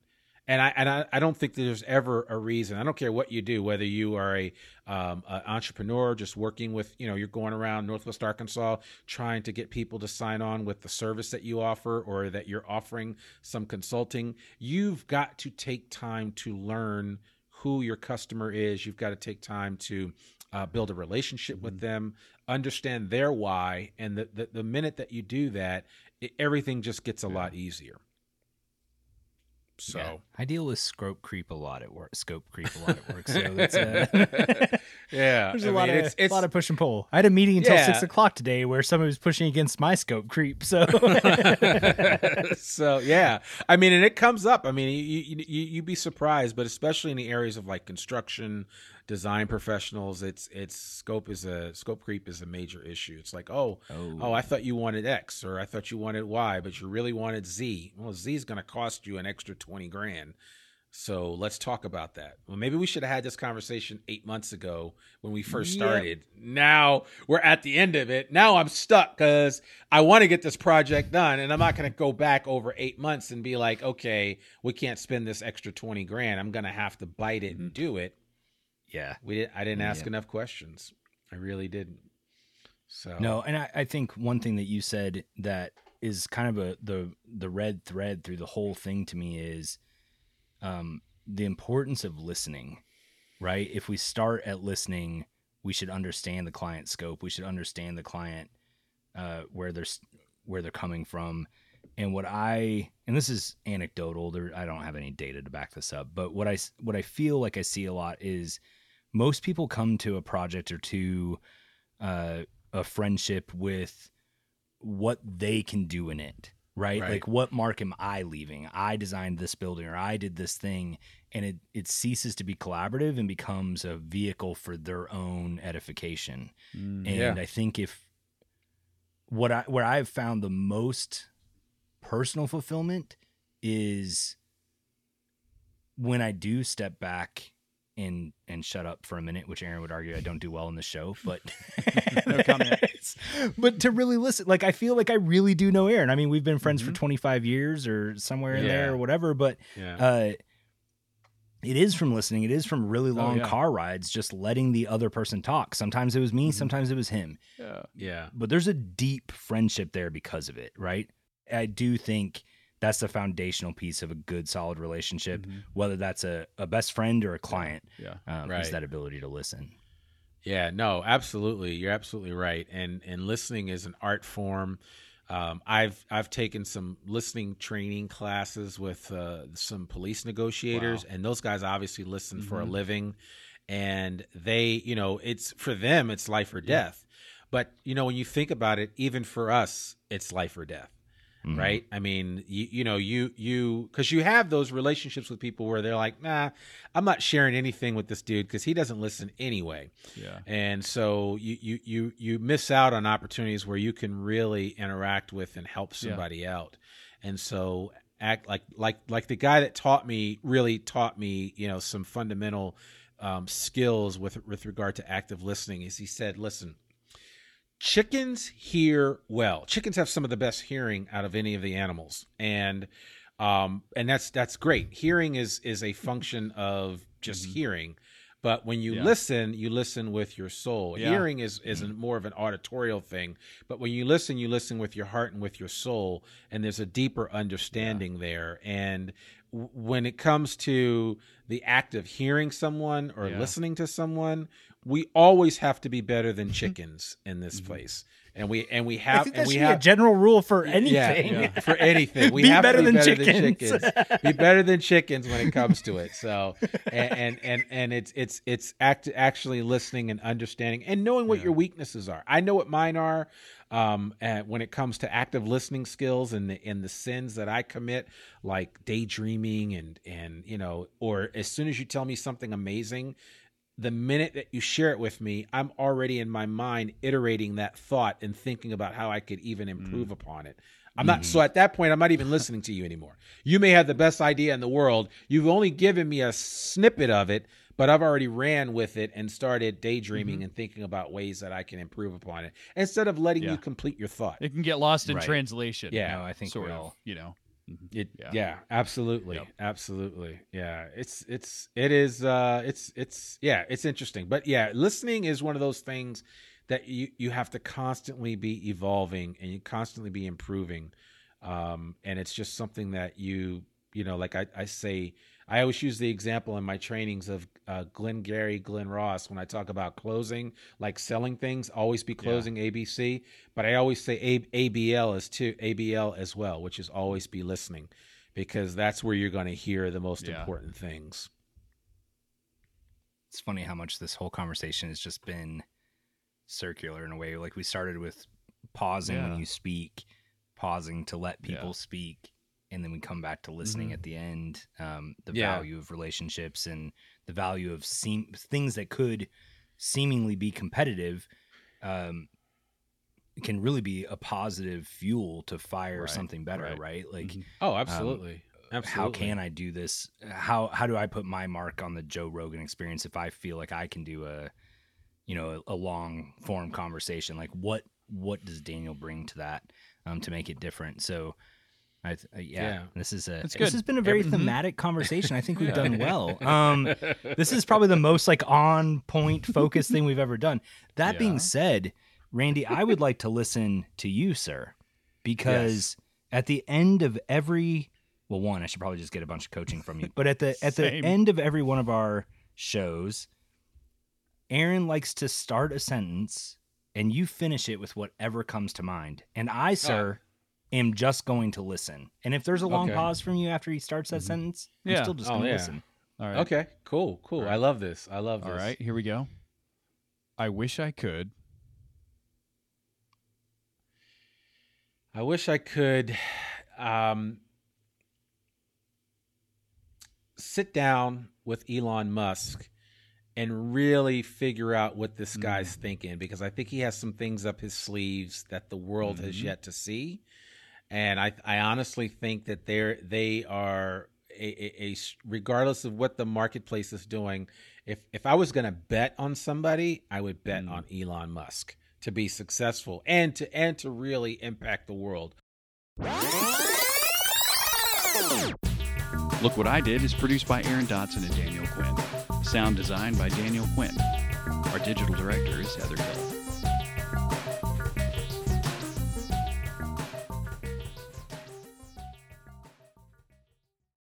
and I and I, I don't think there's ever a reason. I don't care what you do, whether you are a um, an entrepreneur just working with, you know, you're going around Northwest Arkansas trying to get people to sign on with the service that you offer, or that you're offering some consulting. You've got to take time to learn who your customer is. You've got to take time to uh, build a relationship mm-hmm. with them, understand their why, and the, the, the minute that you do that, it, everything just gets a yeah. lot easier. So yeah. I deal with scope creep a lot at work. Scope creep a lot at work. So it's uh, yeah. There's a I lot mean, of it's, it's, a lot of push and pull. I had a meeting until yeah. six o'clock today where somebody was pushing against my scope creep. So so yeah. I mean, and it comes up. I mean, you, you you you'd be surprised, but especially in the areas of like construction, design professionals, it's it's scope is a scope creep is a major issue. It's like, oh, oh, oh I thought you wanted X or I thought you wanted Y, but you really wanted Z. Well, Z is going to cost you an extra 20 grand. So let's talk about that. Well, maybe we should have had this conversation eight months ago when we first started. Yep. Now we're at the end of it. Now I'm stuck because I want to get this project done, and I'm not going to go back over eight months and be like, okay, we can't spend this extra 20 grand. I'm going to have to bite it and mm-hmm. do it yeah, we did. I didn't ask yeah. enough questions. I really didn't. So no, and I, I think one thing that you said that is kind of a the the red thread through the whole thing to me is um, the importance of listening. Right? If we start at listening, we should understand the client scope. We should understand the client uh, where they're where they're coming from. And what I and this is anecdotal. There, I don't have any data to back this up. But what I what I feel like I see a lot is most people come to a project or to uh, a friendship with what they can do in it right? right? Like what mark am I leaving? I designed this building or I did this thing and it it ceases to be collaborative and becomes a vehicle for their own edification. Mm, and yeah. I think if what I where I've found the most personal fulfillment is when I do step back and and shut up for a minute, which Aaron would argue I don't do well in the show, but no comment. but to really listen, like I feel like I really do know Aaron. I mean, we've been friends mm-hmm. for 25 years or somewhere in yeah. there or whatever, but yeah. uh, it is from listening. It is from really oh, long oh, yeah. car rides, just letting the other person talk. Sometimes it was me, mm-hmm. sometimes it was him. Yeah. Yeah. But there's a deep friendship there because of it, right? I do think that's the foundational piece of a good solid relationship mm-hmm. whether that's a, a best friend or a client yeah, um, right. is that ability to listen yeah no absolutely you're absolutely right and and listening is an art form um, I've I've taken some listening training classes with uh, some police negotiators, wow. and those guys obviously listen mm-hmm. for a mm-hmm. living, and they, you know, it's for them it's life or death. Yeah. But you know, when you think about it, even for us, it's life or death mm-hmm. right? I mean, you you know, you you because you have those relationships with people where they're like, nah, I'm not sharing anything with this dude because he doesn't listen anyway. Yeah, and so you you you you miss out on opportunities where you can really interact with and help somebody yeah. out, and so act like like like the guy that taught me really taught me you know some fundamental um, skills with with regard to active listening is he said listen chickens hear well. Chickens have some of the best hearing out of any of the animals, and um, and that's that's great. Hearing is is a function of just mm-hmm. hearing, but when you yeah. listen, you listen with your soul. Yeah. Hearing is is mm-hmm. more of an auditorial thing, but when you listen, you listen with your heart and with your soul, and there's a deeper understanding yeah. there. And w- when it comes to the act of hearing someone or listening to someone, we always have to be better than chickens in this Mhm. place. And we and we have and we be a general rule for yeah, anything. yeah, for anything. We Be have better to be than better chickens. than chickens. be better than chickens when it comes to it. So and and and, and it's it's it's act, actually listening and understanding and knowing what Yeah. your weaknesses are. I know what mine are. Um, and when it comes to active listening skills and the and the sins that I commit, like daydreaming and and you know, or as soon as you tell me something amazing, the minute that you share it with me, I'm already in my mind iterating that thought and thinking about how I could even mm. improve upon it. I'm not mm-hmm. so at that point I'm not even listening to you anymore. You may have the best idea in the world. You've only given me a snippet of it, but I've already ran with it and started daydreaming mm-hmm. and thinking about ways that I can improve upon it instead of letting Yeah. you complete your thought. It can get lost in Right. translation. Yeah. No, I think sort we of. You know. Mhm. It, Yeah. yeah. absolutely, Yep. absolutely, yeah. It's it's it is uh it's it's yeah it's interesting, but yeah, listening is one of those things that you you have to constantly be evolving and you constantly be improving, um, and it's just something that you you know like I I say I always use the example in my trainings of uh, Glenn Gary, Glen Ross when I talk about closing, like selling things, always be closing ABC. But I always say A- ABL is too ABL as well, which is always be listening, because that's where you're going to hear the most Yeah. important things. it's funny how much this whole conversation has just been circular in a way. Like we started with pausing Yeah. when you speak, pausing to let Yeah. people speak, and then we come back to listening Mhm. at the end. Um, the Yeah. value of relationships and the value of seem things that could seemingly be competitive. Um, can really be a positive fuel to fire Right, something better, right. right? Like Mhm. Oh, absolutely, absolutely. how can I do this? How how do I put my mark on the Joe Rogan experience if I feel like I can do a you know a, a long form conversation? Like what what does Daniel bring to that um, to make it different? So. I uh, yeah, Yeah. this is a this has been a very mhm. thematic conversation. I think we've Yeah. done well. Um, this is probably the most like on point focused thing we've ever done. That Yeah. being said, Randy, I would like to listen to you, sir, because at the end of every well, one, I should probably just get a bunch of coaching from you. But at the at the end of every one of our shows, Aaron likes to start a sentence and you finish it with whatever comes to mind. And I, sir, am just going to listen. And if there's a long Okay. pause from you after he starts that Mhm. sentence, I'm Yeah. still just Oh, going to yeah. listen. All right. Okay, cool, cool. All I love this. I love this. All right. Here we go. I wish I could. I wish I could um, sit down with Elon Musk and really figure out what this guy's thinking because I think he has some things up his sleeves that the world has Mhm. yet to see. And I, I honestly think that they're they are a, a, a s- regardless of what the marketplace is doing. If if I was going to bet on somebody, I would bet Mm. on Elon Musk to be successful and to and to really impact the world. Look What I Did is produced by Aaron Dotson and Daniel Quinn. Sound designed by Daniel Quinn. Our digital director is Heather Hill.